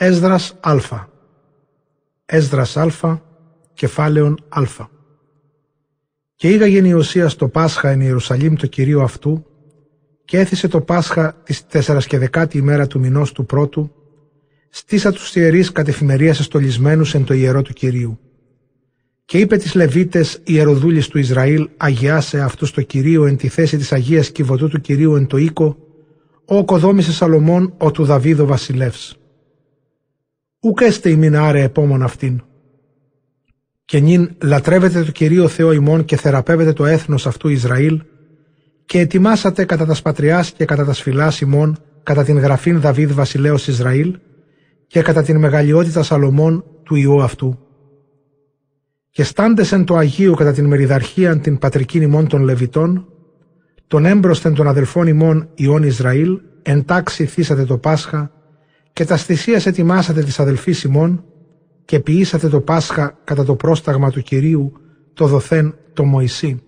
Έσδρας Α. Έσδρας Α, κεφάλαιον Α. Καιήγαγε Ιωσίας το Πάσχα εν Ιερουσαλήμ το Κυρίο αυτού και έθισε το Πάσχα της τέσσερας και δεκάτη ημέρα του μηνός του πρώτου στήσα τους ιερείς κατ' εφημερίας εστολισμένους εν το ιερό του Κυρίου. Και είπε τις Λεβίτες ιεροδούλης του Ισραήλ αγιάσε αυτούς το Κυρίο εν τη θέση της Αγίας Κιβωτού του Κυρίου εν το οίκο ο οκοδόμησε Σαλομών ο του Δαβίδο βασιλεύς. Ούκ έστε ημίν άρε επόμον αυτήν. Και νυν λατρεύετε το Κυρίο Θεό ημών και θεραπεύετε το έθνος αυτού Ισραήλ και ετοιμάσατε κατά τας πατριάς και κατά τας φυλάς ημών κατά την γραφήν Δαβίδ βασιλέως Ισραήλ και κατά την μεγαλειότητα Σαλομών του Ιού αυτού. Και στάντεσεν το Αγίου κατά την μεριδαρχία την πατρική ημών των Λεβιτών, τον έμπροσθεν των αδελφών ημών Ιών Ισραήλ, εν τάξη θύσατε το Πάσχα και τα θυσίας ετοιμάσατε της αδελφής ημών και ποιήσατε το Πάσχα κατά το πρόσταγμα του Κυρίου, το δοθέν το Μωυσή.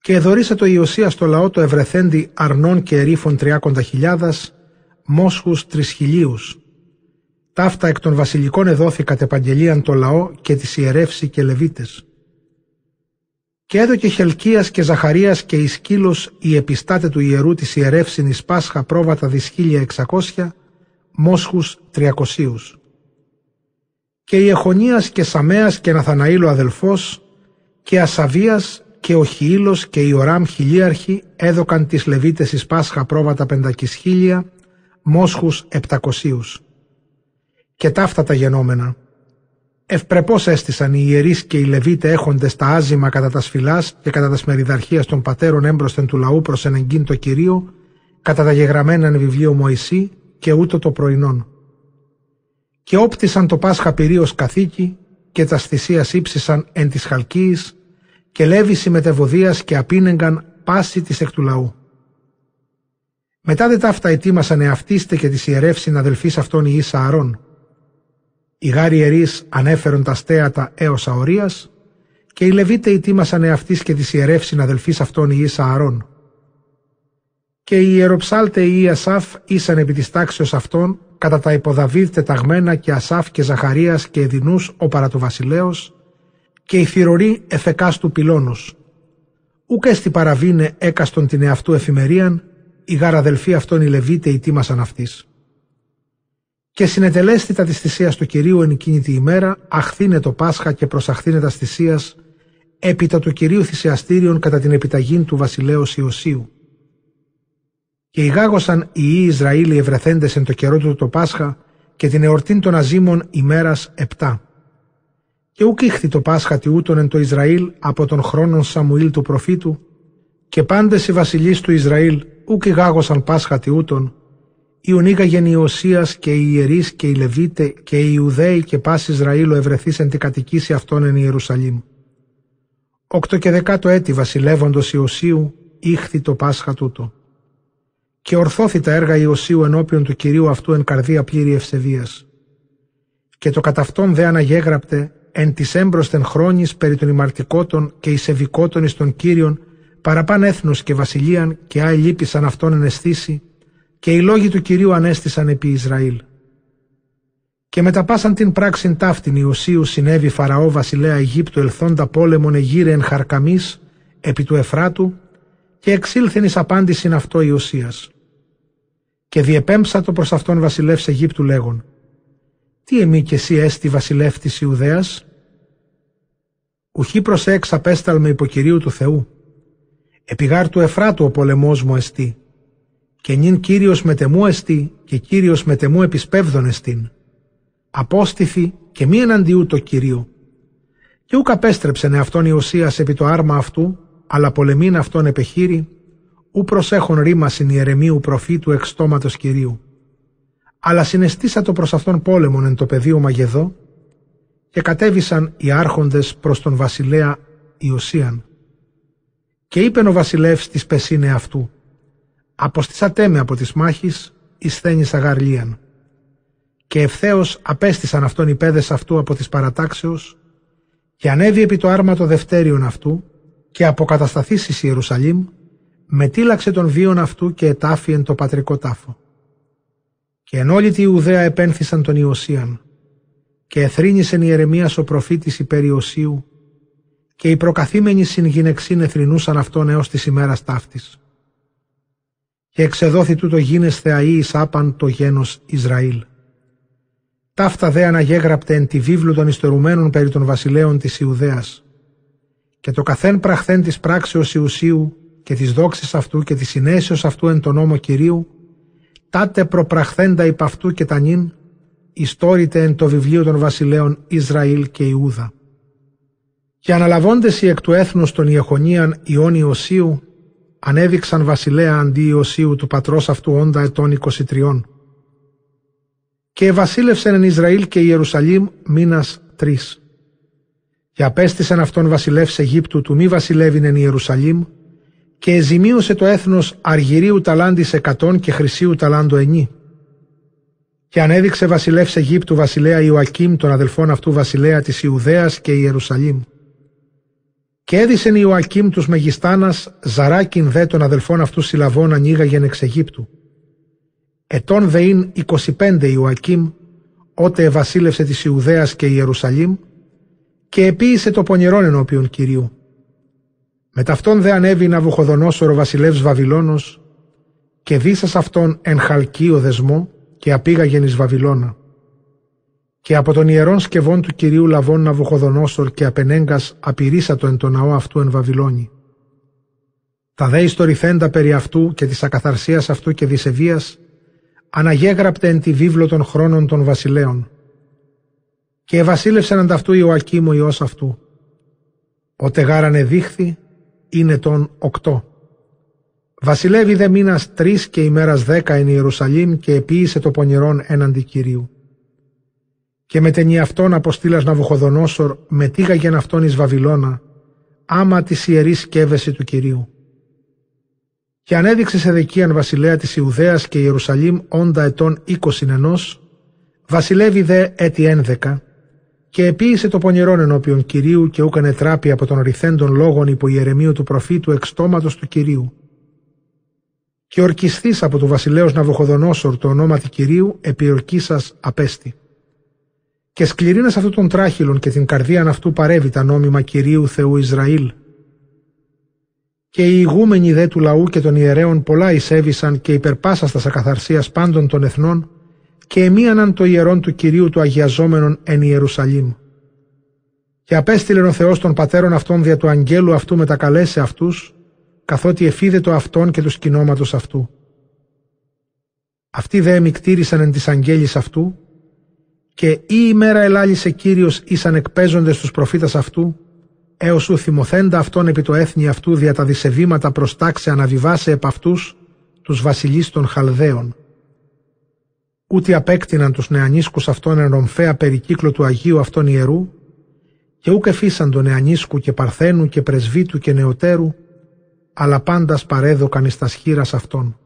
Και εδωρήσε το Ιωσία στο λαό το ευρεθέντη αρνών και ερήφων τριάκοντα χιλιάδας, μόσχους τρισχιλίους. Ταύτα εκ των βασιλικών εδόθη κατ' επαγγελίαν το λαό και τις ιερεύσει και λεβίτες. Και έδωκε Χελκίας και Ζαχαρίας και Ισκύλος η επιστάτες του ιερού της ιερεύσιν εις Πάσχα πρόβατα δις εξακόσια, μόσχους τριακοσίους. Και η Εχονίας και Σαμέας και Ναθαναήλ αδελφός και Ασαβίας και ο Χιήλος και η Οράμ χιλίαρχοι έδωκαν τις Λεβίτες εις Πάσχα πρόβατα πεντακισχίλια, μόσχους επτακοσίους. Και ταύτα τα γενόμενα. Ευπρεπώς έστησαν οι ιερείς και οι Λεβίτες έχοντες τα άζημα κατά τα σφυλάς και κατά τα σμεριδαρχίας των πατέρων έμπροσθεν του λαού προς ενεγκίν το Κυρίο, κατά τα γεγραμμένα εν βιβλίο Μωυσή και ούτω το πρωινόν. Και όπτισαν το Πάσχα πυρίος καθήκη και τας θυσίας ύψισαν εν της χαλκίης και λέβηση μετεβοδίας και απίνεγκαν πάση της εκ του λαού. Μετά δε ταύτα ετοίμασαν εαυτίστε και τις ιερεύσιν αδελφής αυτών οι Ισα Αρών. Οι γάροι ιερείς ανέφερον τα στέατα έως αορίας και οι Λεβίτες ετοίμασαν εαυτής και τις ιερεύσιν αδελφής αυτών οι Ισα Αρών. Και οι ιεροψάλτες οι Ασάφ ήσαν επί της τάξεως αυτών κατά τα υποδαβίδ τεταγμένα και Ασάφ και Ζαχαρίας και Εδινούς ο παρατοβασιλέος και οι θηροροί εφεκάς του πυλώνος. Ούκ έστι παραβίνε έκαστον την εαυτού εφημερίαν οι γαραδελφοί αυτών οι Λεβίτες ετοίμασαν αυτής. Και συνετελέστη τα της θυσίας του Κυρίου εν εκείνη τη ημέρα, αχθήνε το Πάσχα και προσαχθήνε τα θυσίας, έπειτα του Κυρίου θυσιαστήριον κατά την επιταγήν του βασιλέως Ιωσίου. Και ηγάγωσαν οι Ιη Ισραήλ οι ευρεθέντες εν το καιρό του το Πάσχα και την εορτήν των Αζήμων ημέρας επτά. Και ουκ ήχθη το Πάσχα τιούτον εν το Ισραήλ από τον χρόνον Σαμουήλ του προφήτου, και πάντες οι βασιλείς του Ισραήλ ούκ γάγωσαν Πάσχα τιούτον, Ιουνίγαγεν Ιωσίας και οι ιερείς και οι Λεβίτε και οι Ιουδαίοι και πάση Ισραήλ ο ευρεθείς εν την κατοικήσει αυτών εν Ιερουσαλήμ. Οκτώ και δεκάτο έτη βασιλεύοντος Ιωσίου ήχθη το Πάσχα τούτο. Και ορθώθη τα έργα Ιωσίου ενώπιον του Κυρίου αυτού εν καρδία πλήρη ευσεβίας. Και το κατά αυτόν δε αναγέγραπτε εν της έμπροσθεν χρόνης περί των ημαρτικότων και εισεβικότων εις των Κύριων παραπάν έθνος και βασιλείαν και άι λύπησαν αυτόν εναισθήσει και οι λόγοι του Κυρίου ανέστησαν επί Ισραήλ. Και μεταπάσαν την πράξην ταύτην Ιωσίου συνέβη Φαραώ βασιλέα Αιγύπτου ελθόντα πόλεμον εγύρε εν Χαρκαμής επί του Εφράτου και εξήλθεν εις απάντησιν αυτό Ιωσίας. Και διεπέμψατο προς αυτόν βασιλεύς Αιγύπτου λέγον «Τι εμεί και εσύ έστι βασιλεύτης Ιουδαίας» «Ουχή προς έξ απέσταλμε υποκυρίου του Θεού» Επιγάρ του Εφράτου ο πολεμός μου εστί. Και νυν Κύριος μετεμού εστί και Κύριος μετεμού επισπεύδον εστίν. Απόστηθη και μη εναντιού το Κυρίο. Και ούκ απέστρεψεν αυτόν Ιωσίας επί το άρμα αυτού, αλλά πολεμήν αυτόν επεχείρη, ου προσέχον ρήμα ιερεμίου προφήτου εξ στόματος Κυρίου. Αλλά συναισθήσατο προς αυτόν πόλεμον εν το πεδίο Μαγεδό, και κατέβησαν οι άρχοντες προς τον βασιλέα Ιωσίαν και είπεν ο βασιλεύς της πεσίνε αυτού «Αποστήσατέ με από τις μάχης, εις θένης αγαρλίαν». Και ευθέως απέστησαν αυτόν οι πέδες αυτού από τις παρατάξεως και ανέβη επί το άρμα το δευτέριον αυτού και αποκατασταθείς εις Ιερουσαλήμ μετήλαξε τον βίον αυτού και ετάφη εν το πατρικό τάφο. Και εν όλη τη Ιουδαία επένθησαν τον Ιωσίαν, και εθρύνησεν Ιερεμίας ο προφήτης υπέρ Ιωσίου, και οι προκαθήμενοι συγγυνεξήν εθρυνούσαν αυτόν έως της ημέρας ταύτης. Και εξεδόθη τούτο γίνες θεαή εις άπαν το γένος Ισραήλ. Ταύτα δε αναγέγραπτε εν τη βίβλου των ιστερουμένων περί των βασιλέων της Ιουδαίας. Και το καθέν πραχθέν της πράξεως Ιουσίου και της δόξης αυτού και της συνέσεως αυτού εν τον νόμο Κυρίου, τάτε προπραχθέντα υπ' αυτού και τα νυν, ιστόρητε εν το βιβλίο των βασιλέων Ισραήλ και Ιούδα. Και αναλαβώντες οι εκ του έθνους των Ιεχονίαν Ιών Ιωσίου, ανέδειξαν βασιλέα αντί Ιωσίου του πατρός αυτού όντα ετών 23. Και βασίλευσεν εν Ισραήλ και Ιερουσαλήμ μήνας τρεις. Και απέστησαν αυτόν βασιλεύς Αιγύπτου του μη βασιλεύειν εν Ιερουσαλήμ και εζημίωσε το έθνος αργυρίου ταλάντης εκατόν και χρυσίου ταλάντο ενή. Και ανέδειξε βασιλεύς Αιγύπτου βασιλέα Ιωακήμ των αδελφών αυτού βασιλέα της Ιουδαίας και Ιερουσαλήμ. Και έδισεν Ιωακήμ τους Μεγιστάνας Ζαράκιν δε των αδελφών αυτούς συλλαβών ανοίγαγεν εξ Αιγύπτου. Ετών δεήν 25 Ιωακήμ, ότε βασίλευσε της Ιουδαίας και Ιερουσαλήμ, και επίησε το πονηρόν ενώπιον Κυρίου. Με ταυτόν δε ανέβη Ναβουχοδονόσορο βασιλεύς Βαβυλώνος και δίσας αυτόν εν χαλκείο δεσμό και απήγαγεν εις Βαβυλώνα. Και από τον ιερών σκευών του Κυρίου Λαβών Ναβουχοδονόσορ και απενέγκας απειρήσατο εν το ναό αυτού εν Βαβυλώνη. Τα δε ιστορηθέντα περί αυτού και της ακαθαρσίας αυτού και δισεβίας αναγέγραπτε εν τη βίβλο των χρόνων των βασιλέων. Και ευασίλευσαν ανταυτού Ιωακήμ ο Υιός αυτού. Ότε γάρανε δείχθη είναι τον οκτώ. Βασιλεύει δε μήνας τρεις και ημέρας δέκα εν Ιερουσαλήμ και επίησε το πονηρόν έναντι Κυρίου. Και μετενή αυτόν αποστήλας Ναβουχοδονόσορ μετήγαγεν αυτόν εις Βαβυλώνα, άμα της ιερής σκεύεση του Κυρίου. Και ανέδειξε σε δεκίαν βασιλέα της Ιουδαίας και Ιερουσαλήμ όντα ετών είκοσιν ενός, βασιλεύει δε έτη ένδεκα, και επίησε το πονηρόν ενώπιον Κυρίου και ούκανε τράπη από τον ρηθέντων λόγων υπό ιερεμίου του προφήτου εξτόματος του Κυρίου. Και ορκιστής από του βασιλέως Ναβοχοδονόσορ το ονόματι Κυρίου επιορκήσας απέστη. Και σκληρίνας αυτού των τράχυλων και την καρδίαν αυτού παρεύει τα νόμιμα Κυρίου Θεού Ισραήλ. Και οι ηγούμενοι δε του λαού και των ιερέων πολλά εισέβησαν και υπερπάσαστα ακαθαρσίας πάντων των εθνών και εμίαναν το ιερόν του Κυρίου του Αγιαζόμενον εν Ιερουσαλήμ. Και απέστειλε ο Θεός των πατέρων αυτών δια του αγγέλου αυτού μετακαλέσε αυτούς, καθότι εφίδε το αυτόν και τους σκηνώματος αυτού. Αυτοί δε εμικτήρισαν εν της αγγέλης αυτού, και η ημέρα ελάλησε Κύριος ήσαν εκπέζοντες στους προφήτας αυτού, έως ου θυμωθέντα αυτόν επί το έθνη αυτού δια τα δισεβήματα προστάξε αναβιβάσε επ' αυτούς τους βασιλείς των Χαλδαίων ούτε απέκτηναν τους νεανίσκους αυτών εν ρομφαία περικύκλο του Αγίου αυτών ιερού, και ούκ εφήσαν τον νεανίσκου και παρθένου και πρεσβύτου και νεωτέρου, αλλά πάντας παρέδωκαν εις τα σχήρας αυτών.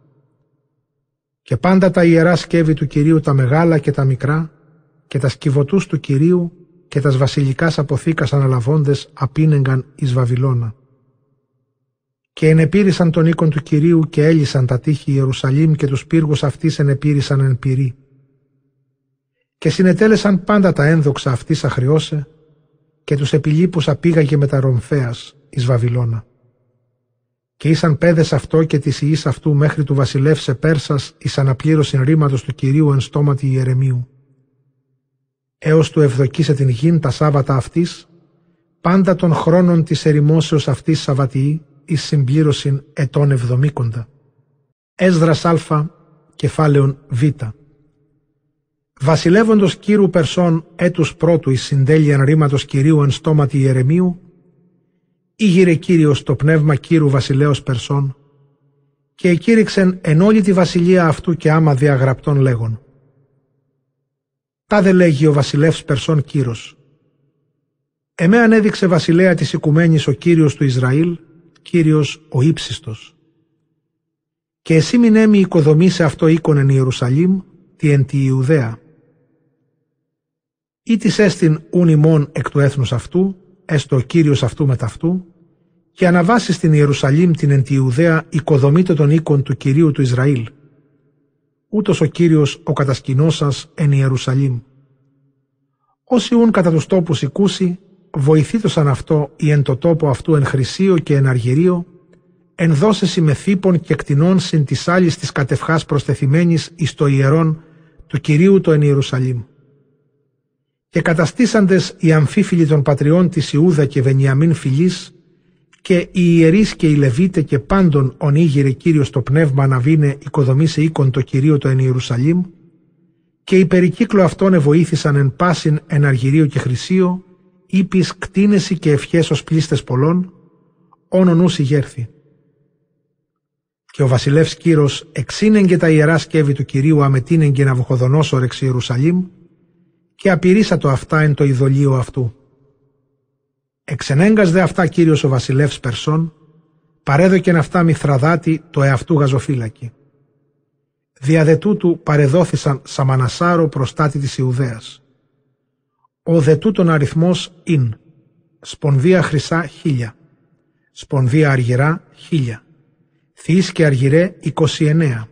Και πάντα τα ιερά σκεύη του Κυρίου τα μεγάλα και τα μικρά, και τα σκυβωτούς του Κυρίου και τας βασιλικάς αποθήκας αναλαβώντες απίνεγκαν εις Βαβυλώνα. Και ενεπήρησαν τον οίκον του Κυρίου και έλυσαν τα τείχη Ιερουσαλήμ και τους πύργους αυτής ενεπήρησαν εν πυρή. Και συνετέλεσαν πάντα τα ένδοξα αυτής αχριώσε και τους επιλήπους απήγαγε με τα ρομφέας εις Βαβυλώνα. Και ήσαν πέδες αυτό και της ιής αυτού μέχρι του βασιλεύσε Πέρσας εις αναπλήρωσιν ρήματος του Κυρίου εν στόματι Ιερεμίου. Έως του ευδοκίσε την γην τα Σάββατα αυτής, πάντα των χρόνων της ερημόσεως αυτής Σαββατιή, εις συμπλήρωσιν ετών εβδομήκοντα. Έσδρας Α, κεφάλαιον Β. Βασιλεύοντος κύρου Περσών έτους πρώτου εις συντέλειαν ρήματος Κυρίου εν στόματι Ιερεμίου, ήγηρε Κύριος το πνεύμα κύρου βασιλέως Περσών και εκήρυξεν εν όλη τη βασιλεία αυτού και άμα διαγραπτών λέγον. Τα δε λέγει ο βασιλεύς Περσών Κύρος. Εμέ ανέδειξε βασιλέα της οικουμένης ο Κύριος του Ισραήλ Κύριος ο ύψιστος. Και εσύ μην έμει οικοδομή σε αυτό οίκον εν Ιερουσαλήμ, τη εν τη Ιουδαία. Ή της έστιν ούν ημών εκ του έθνους αυτού, έστω ο Κύριος αυτού μεταυτού, και αναβάσεις στην Ιερουσαλήμ την εν τη Ιουδαία οικοδομήτω των οίκων του Κυρίου του Ισραήλ. Ούτως ο Κύριος ο κατασκηνώσας εν Ιερουσαλήμ. Όσοι ούν κατά τους τόπους οικούσι, βοηθήτωσαν αυτό ή εν το τόπο αυτού εν χρυσίο και εν αργυρίο, εν δώσεση με θήπων και κτηνών συν της άλλης της κατευχάς προστεθειμένης εις το ιερόν του Κυρίου το εν Ιερουσαλήμ. Και καταστήσαντες οι αμφίφιλοι των πατριών της Ιούδα και Βενιαμίν φυλής, και οι ιερείς και οι Λεβίτε και πάντων ονίγηρε Κύριος το πνεύμα να βίνε οικοδομήσε οίκον το Κυρίο το εν Ιερουσαλήμ, και οι περικύκλο αυτών εβοήθησαν εν πάσιν εν αργυρίο και χρυσίο, ήπις κτίνεση και ευχές ως πλήστες πολλών, όνον ούς ηγέρθη. Και ο βασιλεύς Κύρος εξήνεγγε τα ιερά σκεύη του Κυρίου αμετίνεγγε να βουχοδονώσω εξ Ιερουσαλήμ και απειρήσατο αυτά εν το ειδωλείο αυτού. Εξενέγκας δε αυτά Κύριος ο βασιλεύς Περσών, παρέδοκεν αυτά Μηθραδάτη το εαυτού γαζοφύλακη. Δια δε τούτου παρεδόθησαν Σαμανασάρο προστάτη της Ιουδαίας. Ο δε τούτον αριθμός ειν, σπονδία χρυσά χίλια, σπονδία αργυρά χίλια, Θείς και αργυρέ 29,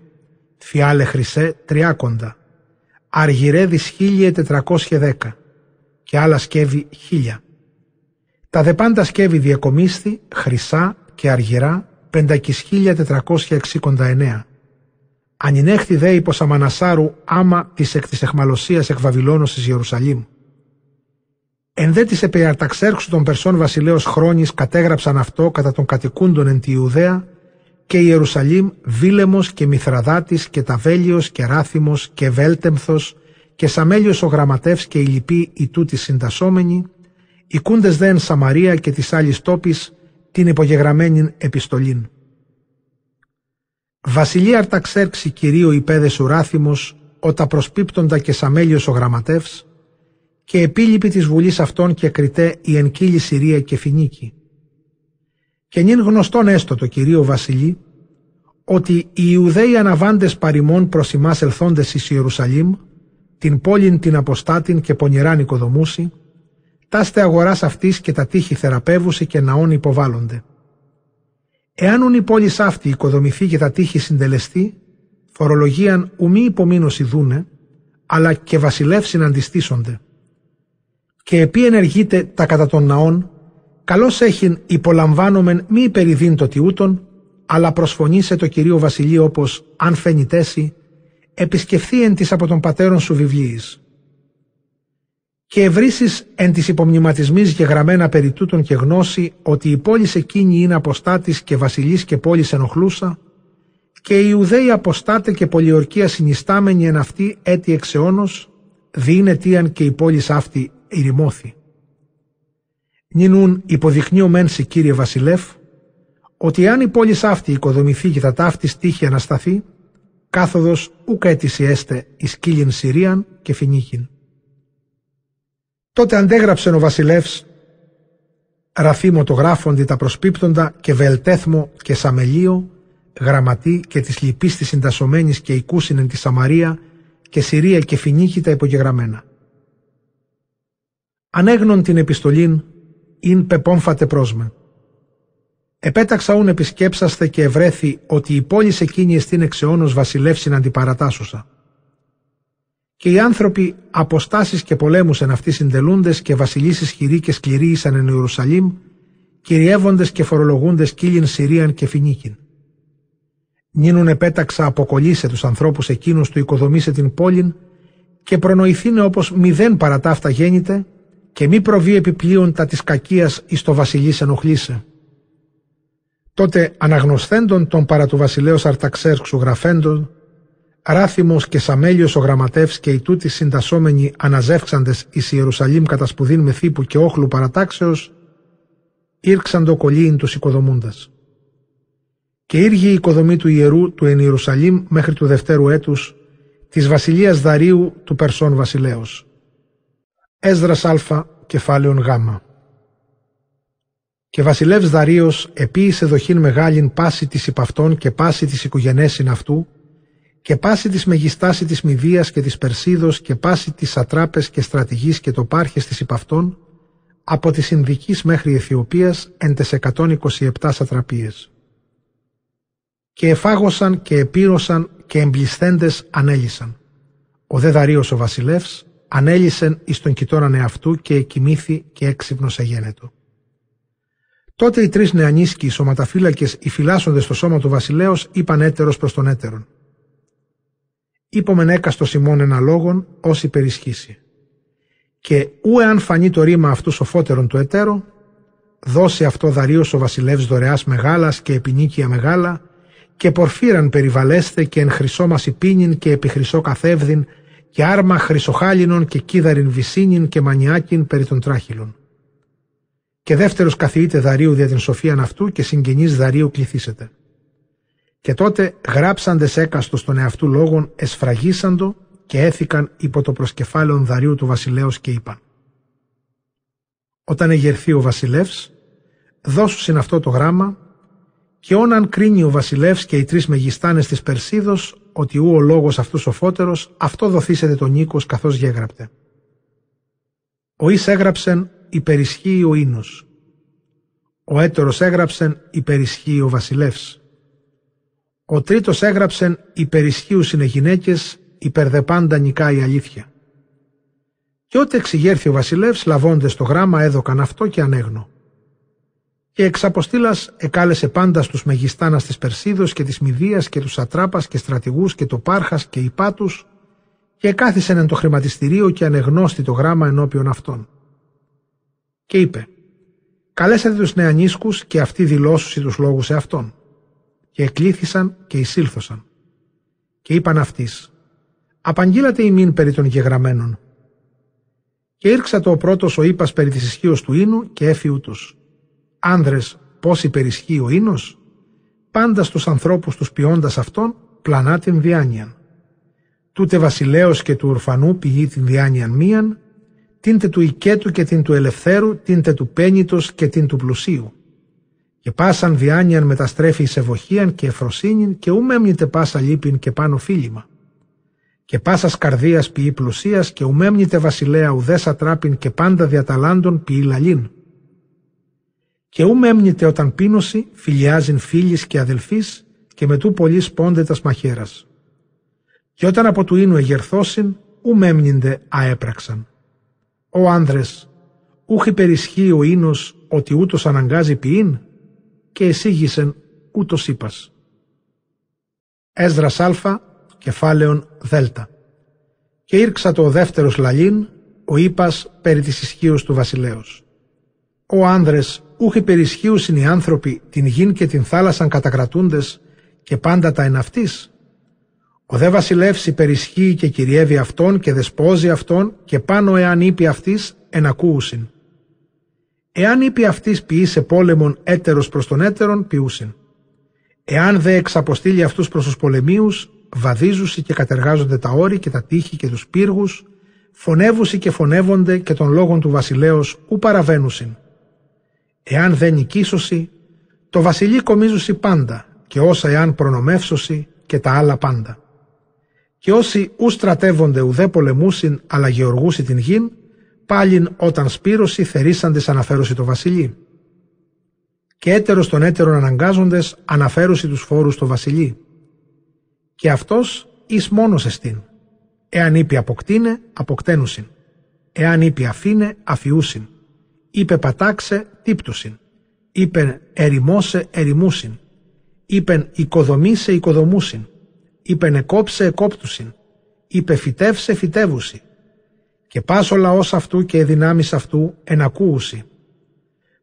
φιάλε χρυσέ τριάκοντα, αργυρέ δις τετρακόσια και άλλα σκεύη χίλια. Τα δε πάντα σκεύη διακομίσθη, χρυσά και αργυρά πεντακισχίλια τετρακόσια εξήκοντα Ανινέχθη δε υπό Σαμανασάρου άμα της εκ της εχμαλωσίας εκ Βαβυλώνος της Ιερουσαλήμ. Εν δε της επεαρταξέρξου των Περσών βασιλέως χρόνης κατέγραψαν αυτό κατά των κατοικούντων εν τη Ιουδαία και Ιερουσαλήμ Βίλεμος και Μηθραδάτης και Ταβέλιος και Ράθιμος και Βέλτεμθος και Σαμέλιος ο Γραμματεύς και οι λοιποί οι τούτοι συντασσόμενοι, οικούντες δε εν Σαμαρία και της άλλης τόπης την υπογεγραμμένη επιστολήν. Βασιλεία Αρταξέρξη Κυρίω υπέδες ουράθιμος, οτα προσπίπτοντα και Σαμέλιος ο Γραμματεύς, και επίλοιπη της βουλής αυτών και κριτέ η εν Συρία και Φινίκη και νυν γνωστόν έστω το Κυρίο Βασιλεί, ότι οι Ιουδαίοι αναβάντες παρημών προς ημάς ελθόντες εις Ιερουσαλήμ, την πόλην την αποστάτην και πονηράν οικοδομούση, τάστε αγοράς αυτής και τα τείχη θεραπεύουσι και ναών υποβάλλονται. Εάν ουν η πόλη αυτή οικοδομηθεί και τα τείχη συντελεστεί, φορολογίαν ουμή υπομείνωση δούνε, αλλά και βασιλεύσιν αντιστήσονται. Και επί ενεργείται τα κατά των ναών, Καλώς έχειν υπολαμβάνομεν μη υπερηδίν το τιούτον, αλλά προσφωνήσε το Κυρίο Βασιλείο όπως, αν φαίνει τέση, επισκεφθεί εν της από τον πατέρων σου βιβλίης. Και ευρύσεις εν της υπομνηματισμής γεγραμμένα περί τούτων και γνώση ότι η πόλη εκείνη είναι αποστάτης και βασιλής και πόλης ενοχλούσα, και οι Ιουδαίοι αποστάτες και πολιορκία συνιστάμενοι εν αυτή έτη εξαιώνος, διήνε και η πόλη αυτή ηρημώθη. Νινούν υποδεικνύω μένση κύριε Βασιλεύ, ότι αν η πόλης αυτή οικοδομηθεί και τα ταύτη τύχη ανασταθεί, κάθοδος ούκα έτηση έστε εις κύλιν Συρίαν και Φινίκιν. Τότε αντέγραψε ο βασιλεύς Ραφίμο το γράφοντι τα προσπίπτοντα και Βελτέθμο και Σαμελίο, γραμματή και της λυπής της συντασσομένης και εν της Σαμαρία και Συρία και Φινίκη τα υπογεγραμμένα. Ανέγνων την επιστολήν ειν πεπόμφατε πρόσμε. Επέταξα ούν επισκέψαστε και ευρέθη ότι η πόλη εκείνη εστίν εξαιώνος βασιλεύσιν αντιπαρατάσουσα. Και οι άνθρωποι αποστάσεις και πολέμους εν αυτοί συντελούντες και βασιλίσεις χειροί και σκληροί ήσαν εν Ιερουσαλήμ, κυριεύοντες και φορολογούντες κύλιν Συρίαν και Φινίκιν. Νίνουν επέταξα αποκολλήσε τους ανθρώπους εκείνους του οικοδομήσε την πόλην και προνοηθήνε όπως μηδέν παρατάφτα γέννηται και μη προβεί επιπλέον τα της κακίας εις το βασιλής ενοχλήσε. Τότε αναγνωσθέντων τον παρά του βασιλέως Αρταξέρξου γραφέντων, Ράθιμος και Σαμέλιος ο γραμματεύς και οι τούτοι συντασσόμενοι αναζεύξαντες εις Ιερουσαλήμ κατά σπουδήν με θύπου και όχλου παρατάξεως, ήρξαν το κολλήν τους οικοδομούντας. Και ήργε η οικοδομή του ιερού του εν Ιερουσαλήμ μέχρι του δευτέρου έτους της βασιλείας Δαρίου του Περσών βασιλέως. Έσδρας Α, κεφάλαιον Γ. Και βασιλεύς Δαρίος επίησε δοχήν μεγάλην πάση της υπαυτών και πάση της οικογενέσιν αυτού και πάση της μεγιστάση της Μηδίας και της Περσίδος και πάση της Ατράπες και Στρατηγής και το πάρχες της υπαυτών από της Ινδικής μέχρι Αιθιοπίας εν τες 127 σατραπίες. Και εφάγωσαν και επήρωσαν και εμπλισθέντες ανέλησαν. Ο δε Δαρίος ο βασιλεύς ανέλησεν εις τον κοιτώναν εαυτού και εκοιμήθη και έξυπνος εγένετο. Τότε οι τρεις νεανίσκοι, οι σωματαφύλακες, οι φυλάσσοντες στο σώμα του βασιλέως, είπαν έτερος προς τον έτερον. Είπομεν έκαστο Σιμών ένα λόγον, ως υπερισχύσει. Και ου εάν φανεί το ρήμα αυτού σοφότερον του εταίρο, δώσει αυτό Δαρίος ο βασιλεύς δωρεάς μεγάλας και επινίκια μεγάλα, και πορφύραν περιβαλέστε και εν χρυσό πίνιν και επί χρυσό καθεύδιν και άρμα χρυσοχάλινον και κίδαριν βυσίνιν και μανιάκιν περί των τράχυλων. Και δεύτερος καθιείται Δαρίου δια την σοφίαν αυτού και συγγενής Δαρίου κληθήσετε. Και τότε γράψαντες έκαστο των εαυτού λόγων εσφραγίσαντο και έθηκαν υπό το προσκεφάλαιον Δαρίου του βασιλέως και είπαν. Όταν εγερθεί ο βασιλεύς, δώσουσιν αυτό το γράμμα και όναν κρίνει ο βασιλεύς και οι τρεις μεγιστάνες της Περσίδος ότι ού ο λόγος αυτούς σοφότερος, αυτό δοθήσετε τον Νίκος καθώς γέγραπτε. Ο εις έγραψεν υπερισχύει ο ίνος. Ο έτερος έγραψεν υπερισχύει ο βασιλεύς. Ο τρίτος έγραψεν υπερισχύουσιν γυναίκες υπερδεπάντα νικά η αλήθεια. Και ότε εξηγέρθη ο βασιλεύς λαβώντες το γράμμα έδωκαν αυτό και ανέγνω. Και εξ αποστήλας εκάλεσε πάντα στους μεγιστάνας της Περσίδος και της Μηδίας και τους Ατράπας και στρατηγούς και το Πάρχας και υπάτους και κάθισεν εν το χρηματιστηρίο και ανεγνώστη το γράμμα ενώπιον αυτών. Και είπε «Καλέσατε τους νεανίσκους και αυτοί δηλώσουσι τους λόγους σε αυτόν». Και εκλήθησαν και εισήλθωσαν. Και είπαν αυτής «Απαγγείλατε ημίν περί των γεγραμμένων». Και ήρξα ο πρώτος ο ύπας περί της ισχύως του ίνου και έφη ούτως άνδρες πώς υπερισχύει ο ίνος, πάντα στους ανθρώπους τους ποιώντας αυτόν πλανά την διάνοιαν. Τούτε βασιλέως και του ορφανού πηγεί την διάνοιαν μίαν, τίντε του οικέτου και την του ελευθέρου, τίντε του πένιτος και την του πλουσίου. Και πάσαν διάνοιαν μεταστρέφει σε βοχίαν και εφροσύνην και ούμεμνητε πάσα λύπην και πάνω φίλημα. Και πάσας καρδίας ποιεί πλουσίας και ούμεμνητε βασιλέα ουδέσα τράπην και πάντα διαταλάντων ποιεί λαλήν και ου μέμνητε όταν πίνωση, φιλιάζειν φίλης και αδελφής και με τού πολύ σπόντετας μαχαίρας. Και όταν από του ίνου εγερθώσιν, ου μέμνηντε αέπραξαν. Ο άνδρες, ούχ υπερισχύει ο ίνος ότι ούτως αναγκάζει ποιήν, και εσύγησεν ούτως είπας. Έσδρας Α, κεφάλαιον Δ. Και ήρξα το δεύτερος λαλήν, ο είπας περί της ισχύως του βασιλέως. Ο άνδρες ούχ υπερισχύουσιν οι άνθρωποι την γην και την θάλασσαν κατακρατούντες και πάντα τα εναυτής. Ο δε βασιλεύς υπερισχύει και κυριεύει αυτόν και δεσπόζει αυτόν και πάνω εάν είπε αυτής ενακούουσιν. Εάν είπε αυτής ποιεί σε πόλεμον έτερος προς τον έτερον ποιούσιν. Εάν δε εξαποστείλει αυτούς προς τους πολεμίους βαδίζουσι και κατεργάζονται τα όρη και τα τείχη και τους πύργους φωνεύουσι και φωνεύονται και των λόγων του βασιλέως ου παραβαίνουσιν Εάν δεν νικήσωση, το βασιλεί κομίζουσι πάντα και όσα εάν προνομεύσωση και τα άλλα πάντα. Και όσοι ου στρατεύονται ουδέ πολεμούσιν αλλά γεωργούσι την γην, πάλιν όταν σπήρωση θερήσαντες αναφέρωση το βασιλεί. Και έτερος των έτερων αναγκάζοντες αναφέρωση τους φόρους το βασιλεί. Και αυτός εις μόνος εστίν. Εάν είπε αποκτήνε, αποκτένουσιν. Εάν είπε αφήνε, αφιούσιν είπε πατάξε τύπτουσιν, είπεν ερημώσε ερημούσιν, είπεν οικοδομήσε οικοδομούσιν, είπεν εκόψε εκόπτουσιν, είπε φυτεύσε φυτεύουσι, και πάσο λαός αυτού και δυνάμεις αυτού ενακούουσι.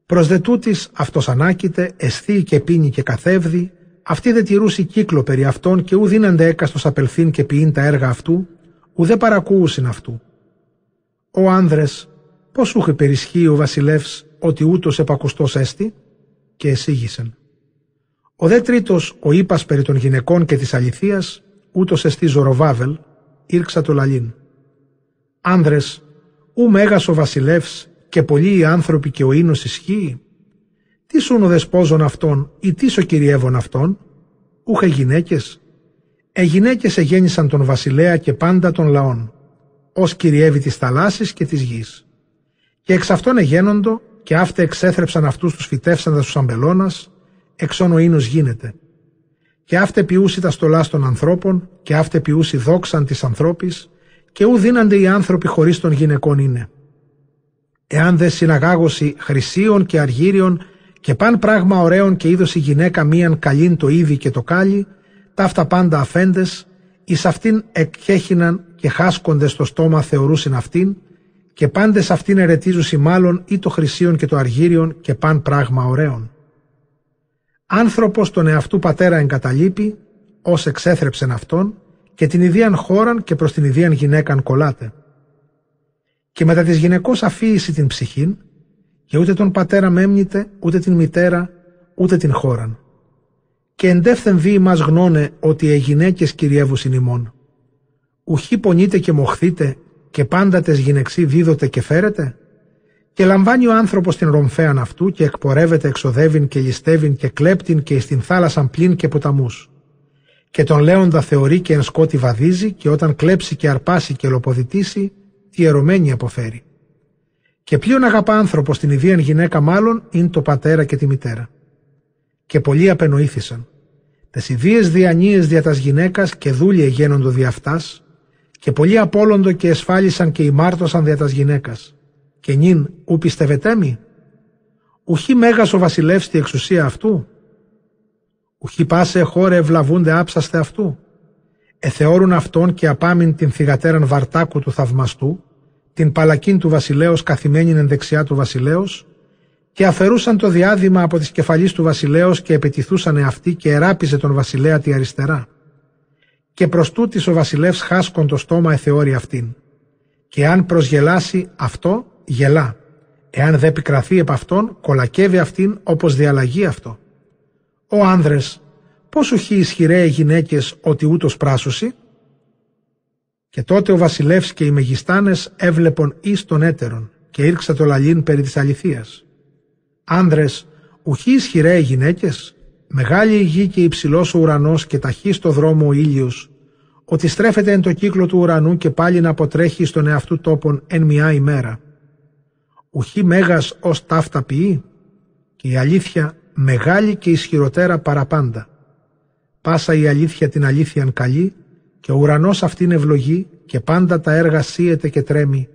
Προς δε τούτης αυτός ανάκητε, εσθεί και πίνει και καθεύδει, αυτή δε τηρούσι κύκλο περί αυτών και ου δίνανται έκαστος απελθύν και ποιήν τα έργα αυτού, ουδέ παρακούουσιν αυτού. Ο άνδρες Πώς σου είχε περισχύει ο βασιλεύς ότι ούτως επακουστός έστι» και εσύγησεν. Ο δε τρίτος, ο ύπας περί των γυναικών και της αληθείας, ούτως εστί Ζωροβάβελ, ήρξα το λαλήν. Άνδρες, ου μέγας ο βασιλεύς και πολλοί οι άνθρωποι και ο ίνος ισχύει. Τι σουν ο δεσπόζων αυτών ή τι ο κυριεύων αυτών, ούχε γυναίκες. Ε γυναίκες εγέννησαν τον βασιλέα και πάντα των λαών, ως κυριεύει της θαλάσσης και της γης. Και εξ αυτών εγένοντο και αύτε εξέθρεψαν αυτούς τους φυτεύσαντας τους αμπελώνας, εξ όν ο ίνος γίνεται. και αύτε ποιούσι τα στολά των ανθρώπων, και αύτε ποιούσι δόξαν της ανθρώπης, και ου δίνανται οι άνθρωποι χωρίς των γυναικών είναι. Εάν δε συναγάγωση χρυσίων και αργύριων και παν πράγμα ωραίων και είδωση γυναίκα μίαν καλήν το είδη και το κάλι, αυτά πάντα αφέντες, εις αυτήν εκχέχιναν και χάσκονται στο στόμα θεωρούσιν αυτήν, και πάντες αυτήν ερετίζουσι μάλλον ή το χρυσίον και το αργύριον και παν πράγμα ωραίων. Άνθρωπος τον εαυτού πατέρα εγκαταλείπει, ως εξέθρεψεν αυτόν, και την ιδίαν χώραν και προς την ιδίαν γυναίκαν κολλάται. Και μετά της γυναικός αφίηση την ψυχήν, και ούτε τον πατέρα μέμνητε, ούτε την μητέρα, ούτε την χώραν. Και εντεύθεν δει μας γνώνε ότι οι γυναίκες κυριεύουσιν ημών. Ουχή πονείτε και μοχθείτε και πάντα τες γυναιξή δίδοτε και φέρετε; Και λαμβάνει ο άνθρωπος την ρομφέαν αυτού και εκπορεύεται εξοδεύειν και ληστεύειν και κλέπτην και στην θάλασσαν πλήν και ποταμούς. Και τον λέοντα θεωρεί και εν σκότη βαδίζει και όταν κλέψει και αρπάσει και λοποδητήσει, τη ερωμένη αποφέρει. Και πλέον αγαπά άνθρωπο την ιδίαν γυναίκα μάλλον είναι το πατέρα και τη μητέρα. Και πολλοί απενοήθησαν. Τες ιδίες διανύες δια τας γυναίκας και δούλοι γένοντο δι' αυτάς, και πολλοί απόλοντο και εσφάλισαν και ημάρτωσαν δια τας γυναίκας και νυν ου πιστεύετέμι. Ουχή μέγας ο βασιλεύς τη εξουσία αυτού; Ουχή πάσε χώρε ευλαβούνται άψαστε αυτού. Εθεώρουν αυτόν και απάμην την θυγατέραν βαρτάκου του θαυμαστού, την παλακίν του βασιλέως καθημένην εν δεξιά του βασιλέως, και αφαιρούσαν το διάδημα από τις κεφαλής του βασιλέως και επιτηθούσαν αυτοί και εράπιζε τον βασιλέα τη αριστερά. Και προς τούτης ο βασιλεύς χάσκον το στόμα εθεώρει αυτήν. Και αν προσγελάσει αυτό, γελά. Εάν δε πικραθεί επ' αυτόν, κολακεύει αυτήν όπως διαλλαγεί αυτό. Ο άνδρες, πώς ουχή ισχυρέ γυναίκες ότι ούτως πράσουσι. Και τότε ο βασιλεύς και οι μεγιστάνες έβλεπον εις τον έτερον και ήρξα το λαλήν περί της αληθείας. Άνδρες, ουχή ισχυρέ γυναίκες, μεγάλη η γη και υψηλός ο ουρανός και ταχύ στο δρόμο ο ήλιος, ότι στρέφεται εν το κύκλο του ουρανού και πάλι να αποτρέχει στον εαυτού τόπον εν μια ημέρα ουχή μέγας ως ταύτα ποιεί; Και η αλήθεια μεγάλη και ισχυροτέρα παραπάντα. Πάσα η αλήθεια την αλήθειαν καλή και ο ουρανός αυτήν ευλογεί και πάντα τα έργα σύεται και τρέμει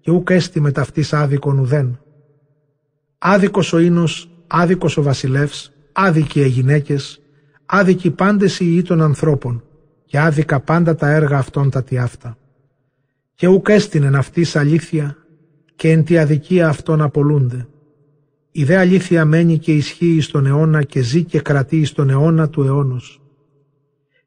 και ούκ έστι με ταυτής άδικον ουδέν. Άδικος ο ίνος, άδικος ο βασιλεύς, άδικοι οι γυναίκες, άδικοι πάντες οι ή των ανθρώπων και άδικα πάντα τα έργα αυτών τα τιάφτα. Και ούκ έστεινεν αυτής αλήθεια και εν τη αδικία αυτών απολούνται. Η δε αλήθεια μένει και ισχύει στον αιώνα και ζει και κρατεί στον αιώνα του αιώνος.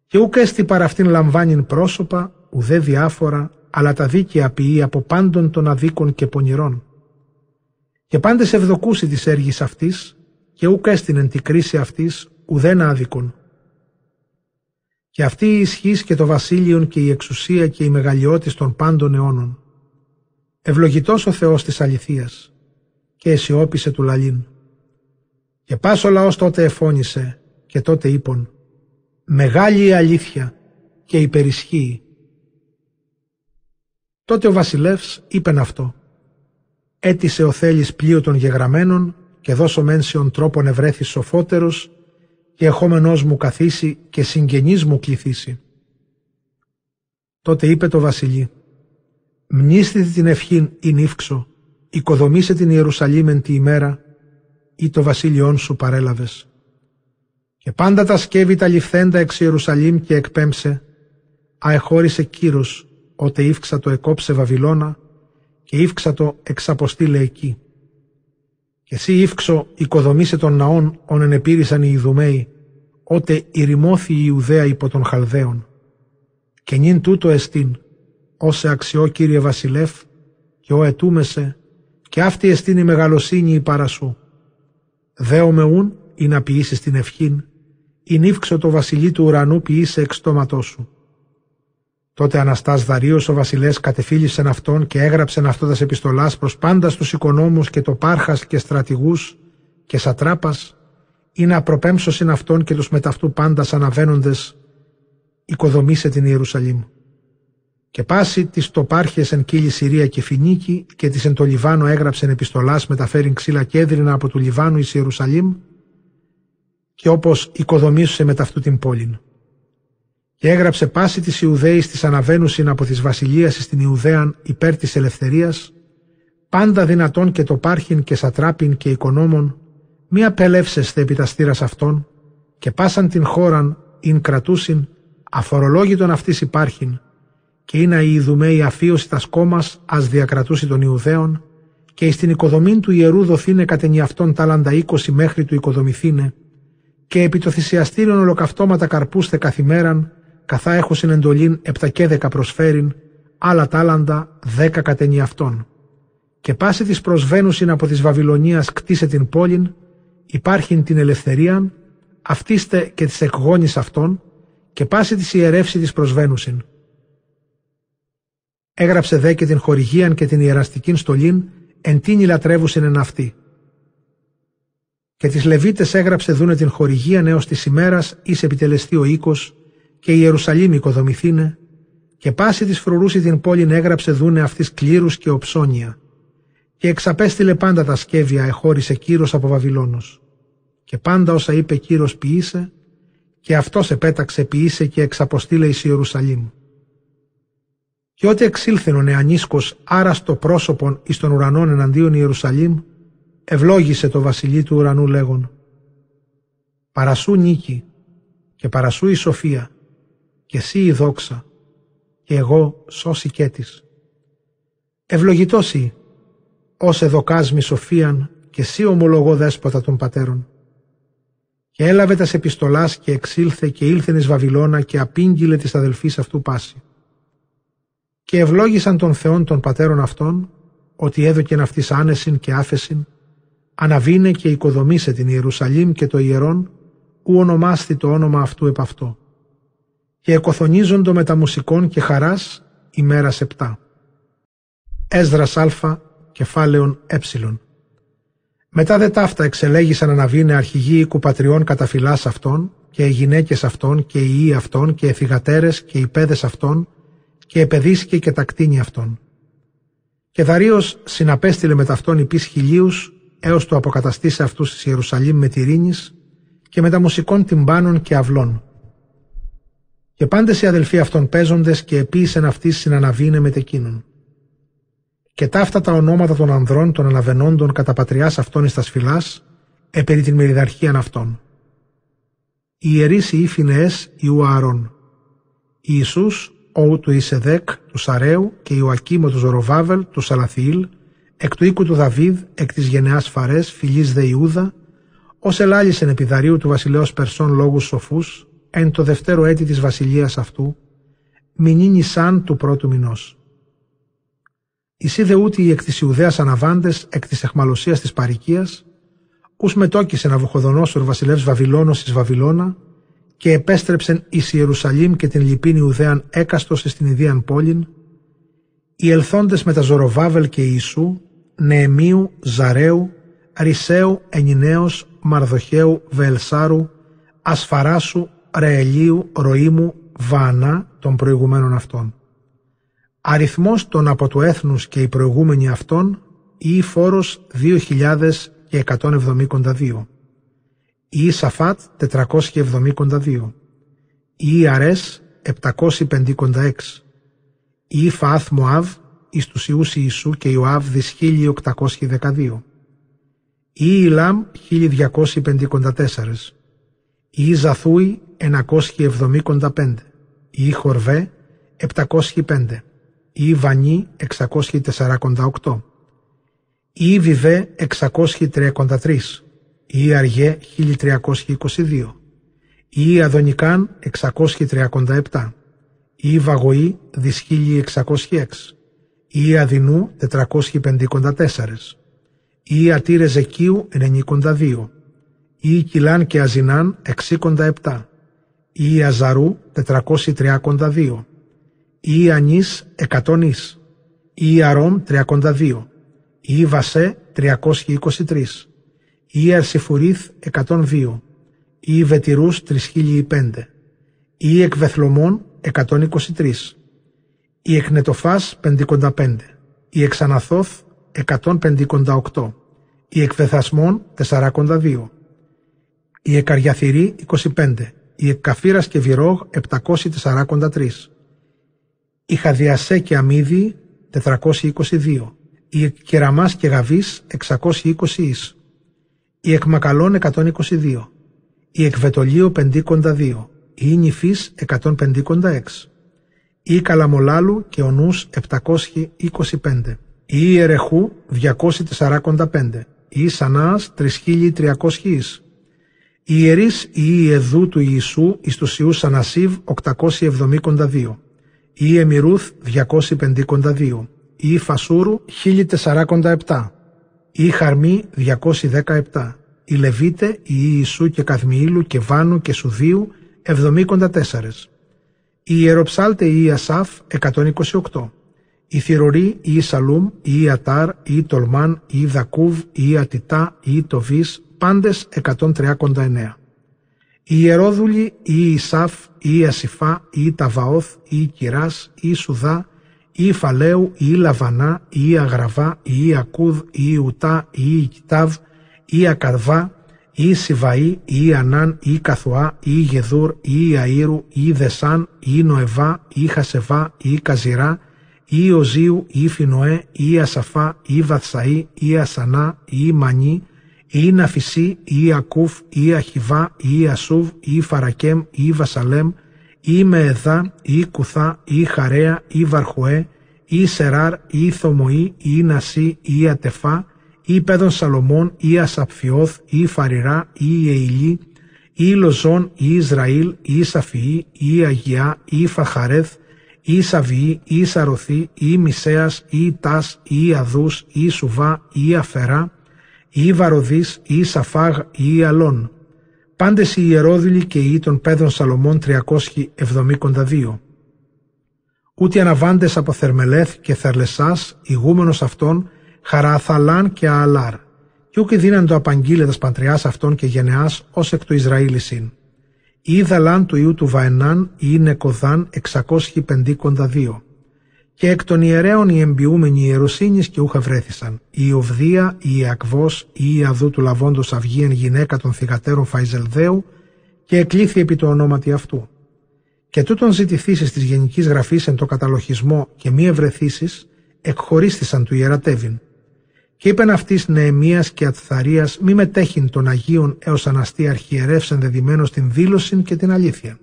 Και ούκ έστι παρά αυτήν λαμβάνειν πρόσωπα, ουδέ διάφορα, αλλά τα δίκαια ποιεί από πάντων των αδίκων και πονηρών. Και πάντες ευδοκούσι της έργης αυτής, και ούκ έστεινεν τη κρίση αυτής, ουδέν άδικον. Και αυτή η ισχύς και το βασίλειον και η εξουσία και η μεγαλειότης των πάντων αιώνων Ευλογητός ο Θεός της αληθείας και αισιόπισε του λαλήν. Και πας ο λαός τότε εφώνησε και τότε είπον «Μεγάλη η αλήθεια και υπερισχύει». Τότε ο βασιλεύς είπεν αυτό «Έτησε ο θέλης πλοίο των γεγραμμένων και δώσω μένσιον τρόπον ευρέθης σοφότερος και εχόμενός μου καθίσει και συγγενής μου κληθήσει». Τότε είπε το βασιλεί Μνήστητε την ευχήν η νύφξο, οικοδομήσε την Ιερουσαλήμεν τη ημέρα, ή το βασίλειόν σου παρέλαβες. Και πάντα τα σκεύη τα ληφθέντα εξ Ιερουσαλήμ και εκπέμψε, αεχώρησε κύρος, ότε ύφξα το εκόψε Βαβυλώνα και ύφξα το εξαποστήλε εκεί. Και εσύ ύφξο οικοδομήσε τον ναόν ον ενεπήρησαν οι Ιδουμαίοι, ότε ηρημώθη η Ιουδαία υπό των Χαλδαίων. Και νυν τούτο εστίν, όσε αξιό Κύριε Βασιλεύ και ο ετούμεσε και αυτή εστίν η μεγαλοσύνη η παρασού. Δέομαι ούν ή να ποιήσεις την ευχήν ή νύφξω το βασιλεί του ουρανού ποιήσε εξ σου. Τότε Αναστάς Δαρίος ο βασιλές κατεφίλησεν αυτόν και έγραψεν αυτότας επιστολάς προς πάντα στους οικονόμους και το πάρχας και στρατηγούς και σατράπας ή να προπέμψωσιν αυτόν και τους μεταυτού πάντας αναβαίνοντες οικοδομήσε την Ιερουσαλήμ και πάση τη τοπάρχε εν κύλη Συρία και Φινίκη και τη εν το Λιβάνο έγραψεν επιστολάς μεταφέρει ξύλα κέντρινα από του Λιβάνου εις Ιερουσαλήμ και όπως οικοδομήσουσε με ταυτού την πόλην. Και έγραψε πάση της Ιουδαίης της αναβαίνουσιν από της βασιλείας στην Ιουδαίαν υπέρ της ελευθερίας, πάντα δυνατόν και το πάρχιν και σατράπιν και οικονόμων, μη απελεύσεστε επί τα στήρας αυτών, και πάσαν την χώραν ειν κρατούσιν, αφορολόγητον αυτής υπάρχειν, και είναι η Ιδουμαίη αφίωση τας κόμμας ας διακρατούσει των Ιουδαίων, και εις την οικοδομήν του ιερού δοθήνε κατενι αυτόν τάλαντα είκοσι μέχρι του οικοδομηθήνε, και επί το θυσιαστήριον ολοκαυτώματα καρπούστε καθημέραν, καθά έχω συνεντολήν επτά και δέκα προσφέρειν, άλλα τάλαντα δέκα κατενι αυτόν. Και πάση της προσβαίνουσιν από της Βαβυλωνίας κτίσε την πόλην, υπάρχειν την ελευθερίαν, αυτίστε και τις εκγόνης αυτών, και πάση της ιερεύση της προσβαίνουσιν. Έγραψε δε και την χορηγίαν και την ιεραστικήν στολήν, εν τίνη λατρεύουσιν εν αυτή. Και τις Λεβίτες έγραψε δούνε την χορηγίαν έως της ημέρας εις επιτελεστεί ο οίκος και η Ιερουσαλήμ οικοδομηθήνε και πάση της φρουρούση την πόλην έγραψε δούνε αυτής κλήρους και οψώνια και εξαπέστειλε πάντα τα σκεύια εχώρισε κύρος από Βαβυλώνος και πάντα όσα είπε κύρος ποιήσε και αυτός επέταξε ποιήσε και εξαποστήλε εις Ιερουσαλήμ. Και ό,τι εξήλθεν ο νεανίσκος άραστο πρόσωπον εις των ουρανών εναντίον Ιερουσαλήμ, ευλόγησε το βασιλεί του ουρανού λέγον «Παρασού νίκη και παρασού η σοφία και εσύ η δόξα και εγώ σώση και της. Ευλογητός ή, ως εδοκάς σοφίαν και εσύ ομολογώ δέσποτα των πατέρων. Και έλαβε τας επιστολάς και εξήλθε και ήλθεν εις Βαβυλώνα και απήγγειλε της αδελφής αυτού πάση και ευλόγησαν τον Θεόν των πατέρων αυτών, ότι έδωκεν αυτής άνεσιν και άφεσιν, αναβήνε και οικοδομήσε την Ιερουσαλήμ και το ιερόν, ου ονομάστη το όνομα αυτού επ' αυτό. Και εκοθονίζοντο με τα μουσικών και χαράς ημέρας επτά. Έσδρας Α, κεφάλαιον ε. Μετά δε ταύτα εξελέγησαν αναβήνε αρχηγοί οίκου πατριών καταφυλάς αυτών, και οι γυναίκες αυτών, και οι ιοί αυτών, και οι θυγατέρες, και οι παιδες αυτών, και επεδίσκε και τα κτίνη αυτών. Και Δαρίος συναπέστειλε με ταυτόν υπείς χιλίους έως το αποκαταστήσει αυτούς της Ιερουσαλήμ με τυρίνης και με τα μουσικών τυμπάνων και αυλών. Και πάντες οι αδελφοί αυτών παίζοντες και επίησεν αυτής συναναβήνε με τεκίνων. Και ταύτα τα ονόματα των ανδρών των αναβενόντων κατά πατριάς αυτών εις τα σφυλάς, επέρι την μεριδαρχίαν αυτών. Οι ιερείς οι Ιφινεές Ιου Ααρών. Ιησούς ο του Ισεδέκ, του Σαρέου και Ιωακίμο του Ζωροβάβελ, του Σαλαθιήλ, εκ του οίκου του Δαβίδ, εκ της γενεάς Φαρές, φιλής δε Ιούδα, ως ελάλησεν επιδαρίου του βασιλέως Περσών λόγους σοφούς, εν το δευτέρο έτη της βασιλείας αυτού, μηνύνει σαν του πρώτου μηνός. Ισίδε ούτε οι εκ της Ιουδαίας αναβάντες, εκ της εχμαλωσίας της παρικίας, ους μετόκησε να Βοχοδονόσορ βασιλεύς Βαβυλώνος εις Βαβυλώνα, και επέστρεψεν εις Ιερουσαλήμ και την λυπήν Ιουδαίαν έκαστος στην Ιδίαν πόλην, οι ελθόντες με τα Ζωροβάβελ και Ιησού, Νεεμίου, Ζαρέου, Ρισαίου, Ενινέως, Μαρδοχαίου, Βελσάρου, Ασφαράσου, Ρεελίου, Ροήμου, Βανά των προηγουμένων αυτών. Αριθμός των από του έθνους και οι προηγούμενοι αυτών ή φόρος 2.172 η Σαφάτ 472, η Ιαρές 756, η Φαάθ Μωάβ εις τους Ιούς Ιησού και Ιωάβ δις 1812, η Ιλάμ 1254, η Ζαθούι 975, η Χορβέ 705, η Βανί 648, η Βιβέ 633, η Αργέ 1322, η Αδονικάν 637, η Βαγωή δις 1606, η Αδινού 454, η Ατήρε Ζεκίου 92, η Κιλάν και Αζινάν 67, η Αζαρού 432, η Ανής 100 η Αρόμ 32, η Βασέ 323, η Αρσιφουρίθ 102, η Βετηρούς 3005, η Εκβεθλωμών 123, η Εκνετοφάς 55, η Εξαναθώθ 158, η Εκβεθασμών 42, η Εκαριαθυρή 25, η Εκκαφύρας και Βυρόγ 743, η Χαδιασέ και Αμίδη 422, η Εκκεραμάς και Γαβής 620 εις, η Εκμακαλών 122, η Εκβετολίου 52, η Νυφής 156, η Καλαμολάλου και ο Νους 725, η Ιερεχού 245, η Σανάς 3300 εις, η Ιερείς η Ιεδού του Ιησού εις τους Ιούς Ανασίβ 872, η Εμιρούθ 252, η Φασούρου 1047, η Χαρμή 217, η Λεβίτε, η Ιησού και Καθμιήλου και Βάνου και Σουδίου 74, η Ιεροψάλτε η Ασάφ 128, η Θηρορή, η Σαλούμ, η Ιατάρ, η Τολμάν, η Δακούβ, η Ατιτά, η Τοβίς, πάντες 139. Η Ιερόδουλη, η Ισάφ, η Ασιφά, η Ταβαόθ, η Κυράς, η Σουδά, η Φαλαίου, η Λαβανά, η Αγραβά, η Ακούδ, η Ιουτά, η Κιτάβ, η Ακαρβά, η Σιβαή, η Ανάν, η Καθουά, η Γεδούρ, η Αΐρου, η Δεσάν, η Νοεβά, η Χασεβά, η Καζιρά, η Οζίου, η Φινοέ, η Ασαφά, η Βαθσαή, η Ασανά, η Μανί, η Ναφισή, η Ακούφ, η Αχιβά, η Ασούβ, η Φαρακέμ, η Βασαλέμ, η Μεεδά, η Κουθά, η Χαρέα, η Βαρχουέ, η Σεράρ, η Θομοή, η Νασί, η Ατεφά, η Πέδων Σαλομών, η Ασαπφιώθ, η Φαριρά, η Εηλή, η Λοζόν, η Ισραήλ, η Σαφιή, η Αγιά, η Φαχαρέθ, η Σαβιή, η Σαρωθή, η Μισέας, η Τάς, η Αδούς, η Σουβά, η Αφερά, η Βαροδής, η Σαφάγ, η Αλών. Πάντες οι ιερόδηλοι και οι των πέδων Σαλομών 372. Ούτε αναβάντες από Θερμελέθ και Θερλεσάς, ηγούμενος αυτών, Χαραθαλάν και Ααλάρ, και ούκ δίναν το απαγγείλετας παντριάς αυτών και γενεάς ως εκ του Ισραήλισιν η Δαλάν του ιού του Βαενάν ή Νεκοδάν 652. Και εκ των ιερέων οι εμπιούμενοι ιεροσύνης και ούχα βρέθησαν. Η Οβδία, η Ιακβός, η Ιαδού του Λαβόντος Αυγίεν γυναίκα των θυγατέρων Φαϊζελδαίου και εκλήθη επί το ονόματι αυτού. Και τούτον ζητηθήσεις της Γενικής Γραφής εν το καταλοχισμό και μη ευρεθήσεις, εκχωρίστησαν του ιερατεύειν και είπεν αυτής Νεεμίας και Ατθαρία μη μετέχειν των Αγίων έως αναστεί αρχιερεύς ενδεδειμένος στην δήλωση και την αλήθεια.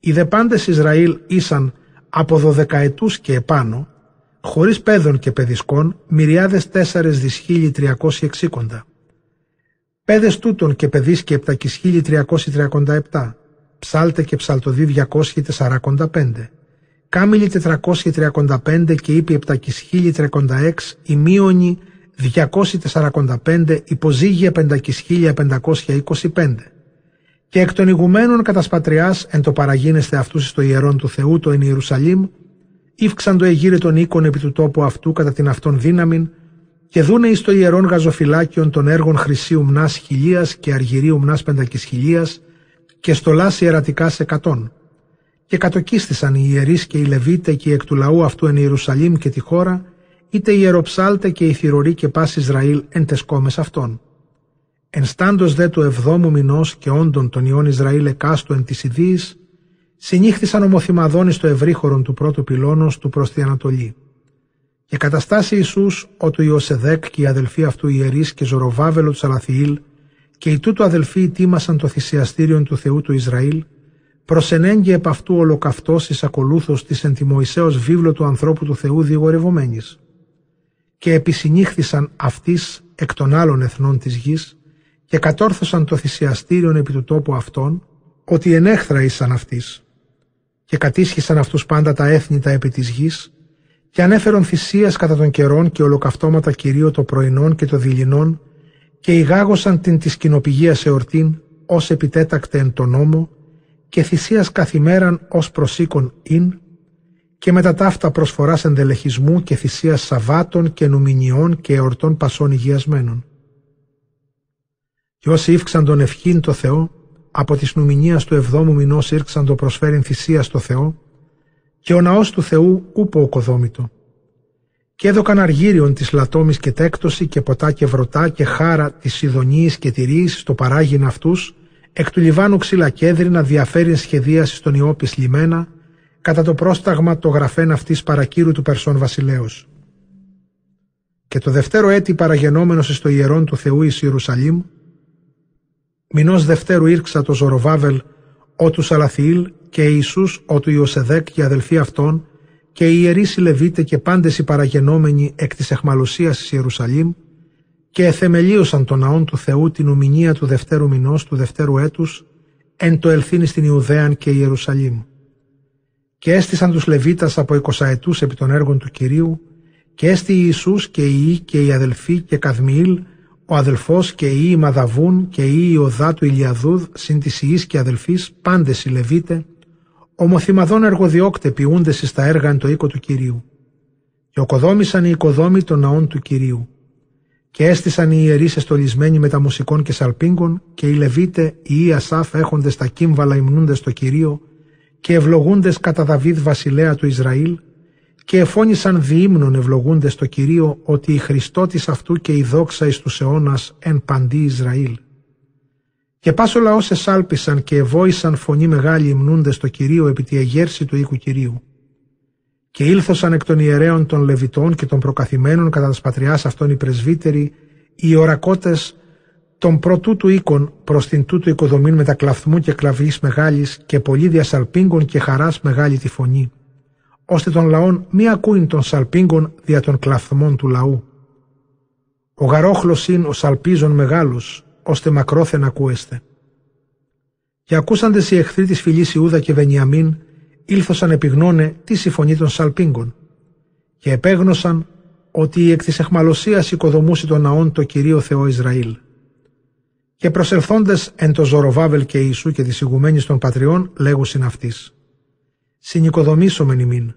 Οι δε πάντες Ισραήλ ήσαν από δωδεκαετούς και επάνω, χωρίς παιδών και παιδισκών, μυριάδες τέσσερες δυσχίλιοι τριακόσι εξήκοντα. Πέδες τούτων και παιδί και επτακισχίλιοι τριακόσι τριακόντα επτά, ψάλτε και ψαλτοδί διακόσιοι τεσσαράκοντα πέντε. Κάμιλοι τετρακόσιοι τριακόντα και είπε επτακισχίλιοι τριακόντα έξ, ημίωνοι 245 υποζύγια 525. Και εκ των ηγουμένων κατά σπατριάς εν το παραγίνεστε αυτούς στο ιερόν του Θεού το εν Ιερουσαλήμ, ύφξαν το εγείρε των οίκων επί του τόπου αυτού κατά την αυτόν δύναμην, και δούνε εις το ιερόν γαζοφυλάκιον των έργων χρυσίου μνάς χιλίας και αργυρίου μνάς πεντακισχιλίας και στολάς ιερατικάς εκατόν. Και κατοκίστησαν οι ιερείς και οι Λεβίτες και εκ του λαού αυτού εν Ιερουσαλήμ και τη χώρα, είτε ιεροψάλτε και η θηρορή και πας Ισραήλ εν τεσκόμες αυτών. Ενστάντος δε του εβδόμου μηνός και όντων των ιών Ισραήλ εκάστου εν της Ιδίης, συνήχθησαν ομοθυμαδόνι στο ευρύχωρον του πρώτου πυλώνος του προς τη Ανατολή. Και καταστάσει Ιησούς ο του Ιωσεδέκ και οι αδελφοί αυτού ιερείς και Ζωροβάβελο του Σαλαθιήλ και οι τούτου αδελφοί ετοίμασαν το θυσιαστήριον του Θεού του Ισραήλ, προσενέγγε επ' αυτού ολοκαυτός εις ακολούθος της εν βίβλο του ανθρώπου του Θεού διηγορευομένης και επισυνήχθησαν αυτής εκ των άλλων εθνών της γης και κατόρθωσαν το θυσιαστήριον επί του τόπου αυτών, ότι ενέχθρα ήσαν αυτής. Και κατήσχησαν αυτούς πάντα τα έθνη τα επί της γης και ανέφερον θυσίας κατά των καιρών και ολοκαυτώματα κυρίω το πρωινών και το δειλινών και ηγάγωσαν την της κοινοπηγίας εορτήν ως επιτέτακτε εν τον νόμο και θυσίας καθημέραν ως προσήκον ειν και μετά ταύτα προσφοράς ενδελεχισμού και θυσίας Σαββάτων και Νουμινιών και εορτών πασών υγιασμένων. Και όσοι ύφξαν τον ευχήν το Θεό, από της νουμινίας του εβδόμου μηνός ήρξαν το προσφέρειν θυσίας στο Θεό, και ο ναός του Θεού ούπο οκοδόμητο. Και έδωκαν αργύριον της λατόμης και τέκτωση και ποτά και βρωτά και χάρα της Σιδονίης και τυρίες στο παράγειν αυτούς εκ του Λιβάνου ξύλα κέδρινα διαφέρει σχεδίαση στον Ιώπη λιμένα, κατά το πρόσταγμα το γραφέν αυτής παρακύρου του Περσών βασιλέως. Και το δευτέρο έτη παραγενόμενος στο ιερόν του Θεού εις Ιερουσαλήμ, μηνός δευτέρου ήρξα το Ζωροβάβελ, ο του Σαλαθιήλ και Ιησούς ο του Ιωσεδέκ και αδελφοί αυτών και οι ιερείς οι και πάντες οι παραγενόμενοι εκ της εχμαλωσίας της Ιερουσαλήμ και εθεμελίωσαν τον ναόν του Θεού την ομινία του δευτέρου μηνός του δευτέρου έτους εν το ελθύνη στην Ιουδαίαν και Ιερουσαλήμ. Και έστησαν τους Λεβίτας από εικοσαετούς επί των έργων του Κυρίου και έστη Ιησούς και οι και οι αδελφοί και Καδμιήλ ο αδελφός και οι Μαδαβούν και οι Ιωδά του Ηλιαδούδ συν της Ιης και αδελφής πάντες οι Λεβίτε ομοθυμαδών εργοδιόκτε ποιούνται στα έργα εν το οίκο του Κυρίου. Και οκοδόμησαν οι οικοδόμοι των ναών του Κυρίου. Και έστησαν οι ιερείς εστολισμένοι με τα μουσικών και σαλπίγκων και οι Λεβίτε, οι Ιασάφ έχοντες τα κύμβαλα υμνούντες το Κυρίο και ευλογούντες κατά Δαβίδ βασιλέα του Ισραήλ και εφώνησαν διήμνων ευλογούντες το Κυρίο ότι η Χριστότης αυτού και η δόξα εις τους αιώνας εν παντή Ισραήλ. Και πάσο λαός εσάλπισαν και ευόησαν φωνή μεγάλη υμνούντες το Κυρίο επί τη εγέρση του οίκου Κυρίου. Και ήλθωσαν εκ των ιερέων των Λεβιτών και των προκαθημένων κατά τα πατριάς αυτών οι πρεσβύτεροι, οι ορακότες των πρωτού του οίκων προς την τούτου οικοδομήν με τα κλαθμού και κλαυγής μεγάλης και πολύ διασαλπίγκων και χαράς μεγάλη τη φωνή, ώστε των λαών μη ακούειν των σαλπίγκων δια των κλαθμών του λαού. Ο γαρόχλος είναι ο σαλπίζων μεγάλος, ώστε μακρόθεν ακούεστε. Και ακούσαντες οι εχθροί της φυλής Ιούδα και Βενιαμίν, ήλθωσαν επιγνώνε τη συμφωνή των Σαλπίγκων και επέγνωσαν ότι εκ της εχμαλωσίας οικοδομούσε τον ναόν το Κυρίο Θεό Ισραήλ. Και προσελθόντες εν το Ζωροβάβελ και Ιησού και της ηγουμένης των πατριών λέγουσιν αυτής. Συνοικοδομήσομεν ημίν.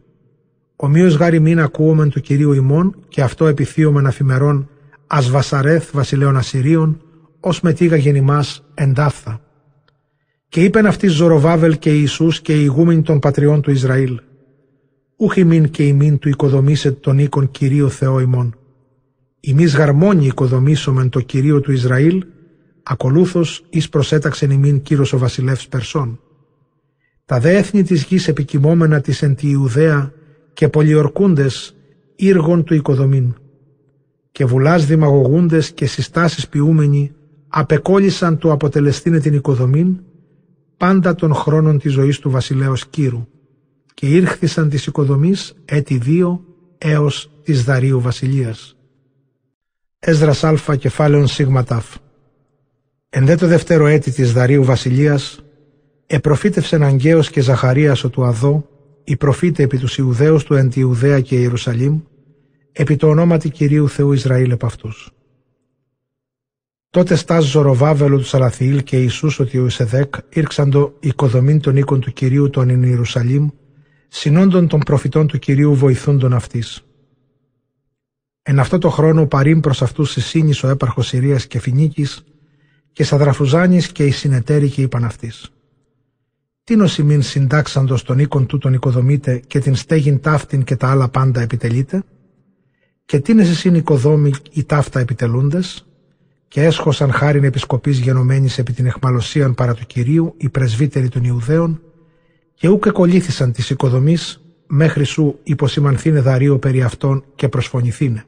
Ομοίως γάρι μην ακούομεν του Κυρίου ημών και αυτό επιθύομεν αφημερών Ασβασαρέθ βασιλέων Ασσυρίων ως μετήγα γεννημάς εντάφθα. Και είπεν αυτή Ζωροβάβελ και Ιησούς και οι ηγούμενοι των πατριών του Ισραήλ. Ούχ ημίν και ημίν του οικοδομήσε τον οίκον Κυρίο Θεό ημών. Ημείς γαρμόνι οικοδομήσομεν το Κυρίο του Ισραήλ, ακολούθως εις προσέταξεν ημίν Κύρος ο βασιλεύς Περσών. Τα δε έθνη της γης επικοιμόμενα της εν τη Ιουδαία και πολιορκούντες ήργων του οικοδομήν. Και βουλάς δημαγωγούντες και συστάσεις ποιούμενοι απεκόλλησαν του αποτελεστήνε την οικοδομήν πάντα των χρόνων της ζωής του βασιλέως Κύρου και ήρχθησαν της οικοδομής έτη δύο έως της Δαρίου βασιλείας. Έσδρας Α κεφάλαιον σίγμα τάφ. Εν δε το δεύτερο έτη της Δαρίου βασιλείας επροφήτευσεν Αγγέος και Ζαχαρίας ο του Αδώ οι προφήτες επί τους Ιουδαίους του εν τη Ιουδαία και Ιερουσαλήμ επί το ονόματι Κυρίου Θεού Ισραήλ επ' αυτούς. Τότε στάς Ζωροβάβελο του Σαλαθιήλ και Ιησούς ότι ο Ισεδέκ ήρξαντο οικοδομήν των οίκων του Κυρίου των εν Ιερουσαλήμ, συνόντων των προφητών του Κυρίου βοηθούντων αυτής. Εν αυτό το χρόνο παρήν προς αυτούς συσύνης ο έπαρχος Συρίας και Φινίκης και Σαδραφουζάνης και οι συνεταίροι και είπαν αυτής. Τι νοσημήν συντάξαντος των οίκων τούτων οικοδομείτε και την στέγην ταύτην και τα άλλα πάντα επιτελείτε και τι είναι εσύν οικοδόμοι οι ταύτα επιτελούντες; Και έσχωσαν χάριν επισκοπής γενομένης επί την εχμαλωσίαν παρά του Κυρίου οι πρεσβύτεροι των Ιουδαίων και ούκ εκολύθησαν της οικοδομής μέχρι σου υποσημανθήνε δαρείο περί αυτών και προσφωνηθήνε.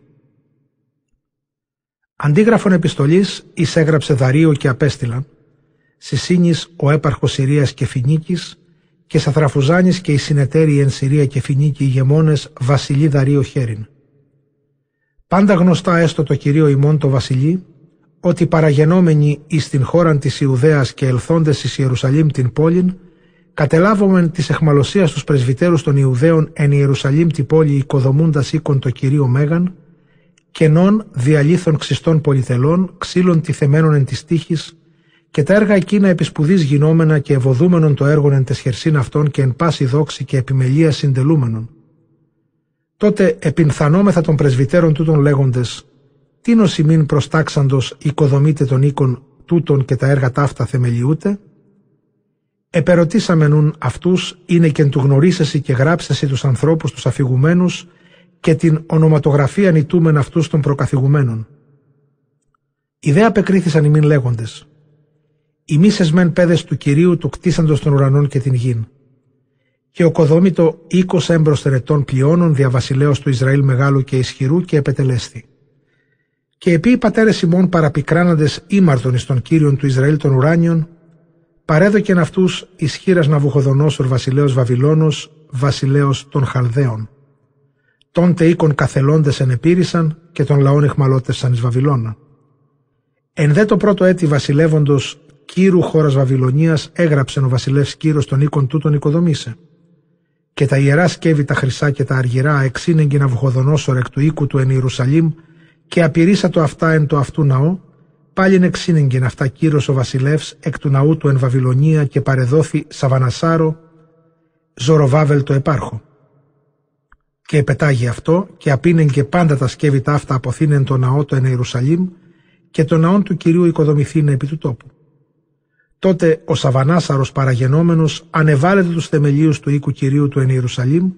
Αντίγραφον επιστολής εισέγραψε δαρείο και απέστειλαν Συσίνης ο έπαρχος Συρίας και Φινίκης και Σαθραφουζάνης και οι συνεταίροι εν Συρία και Φινίκη ηγεμόνες βασιλεί δαρείο χέριν. Πάντα γνωστά έστω το Κυρίο ημών το βασιλεί ότι παραγενόμενοι εις την χώραν της Ιουδαίας και ελθόντες εις Ιερουσαλήμ την πόλην, κατελάβομεν της εχμαλωσίας τους πρεσβυτέρους των Ιουδαίων εν Ιερουσαλήμ την πόλη οικοδομούντας οίκον το Κυρίο Μέγαν, κενών διαλύθων ξιστών πολυθελών, ξύλων τιθεμένων εν της τύχης, και τα έργα εκείνα επισπουδής γινόμενα και ευωδούμενον το έργον εν τεσχερσίν αυτών και εν πάση δόξη και επιμελία συντελούμενων. Τότε επινθανόμεθα των πρεσβυτέρων τούτων λέγοντες τίνο ημίν προστάξαντος οικοδομείτε των οίκων τούτων και τα έργα ταύτα θεμελιούτε. Επερωτήσαμε νουν αυτούς είναι και του γνωρίσεσαι και γράψεσαι τους ανθρώπους τους αφηγουμένους και την ονοματογραφία νητούμεν αυτούς των προκαθηγουμένων. Οι δε απεκρίθησαν ημίν λέγοντες Οι μίσες μεν πέδες του Κυρίου του κτίσαντος των ουρανών και την γην. Και ο κοδόμητο οίκος έμπροσθεν ετών πλειώνων δια βασιλέως του Ισραήλ μεγάλου και ισχυρού και επετελέστη. Και επί οι πατέρες ημών παραπικράναντες ήμαρτον εις τον Κύριον του Ισραήλ των ουράνιων, παρέδοκεν αυτούς ισχύρας Ναβουχοδονόσορ βασιλέως Βαβυλώνος, βασιλέως των Χαλδαίων. Τόντε οίκων καθελώντες ενεπήρησαν και των λαών εχμαλώτεσαν εις Βαβυλώνα. Εν δε το πρώτο έτη βασιλεύοντος Κύρου χώρας Βαβυλωνίας έγραψε ο βασιλεύς Κύρος των οίκων τούτων οικοδομήσε. Και τα ιερά σκεύη τα χρυσά και τα αργυρά εξήνεγγι Ναβουχοδονόσορ εκ του οίκου του εν Ιερουσαλήμ και απειρήσα το αυτά εν το αυτού ναό, πάλιν εξήνεγγεν αυτά Κύρος ο βασιλεύς εκ του ναού του εν Βαβυλωνία και παρεδόθη Σαβανασάρο, Ζωροβάβελ το επάρχο. Και επετάγει αυτό και απίνεγγε πάντα τα σκεύη τα αυτά αποθήνεν το ναό του εν Ιερουσαλήμ και το ναόν του Κυρίου οικοδομηθήνε επί του τόπου. Τότε ο Σαβανάσαρος παραγενόμενος ανεβάλλεται τους θεμελίους του οίκου Κυρίου του εν Ιερουσαλήμ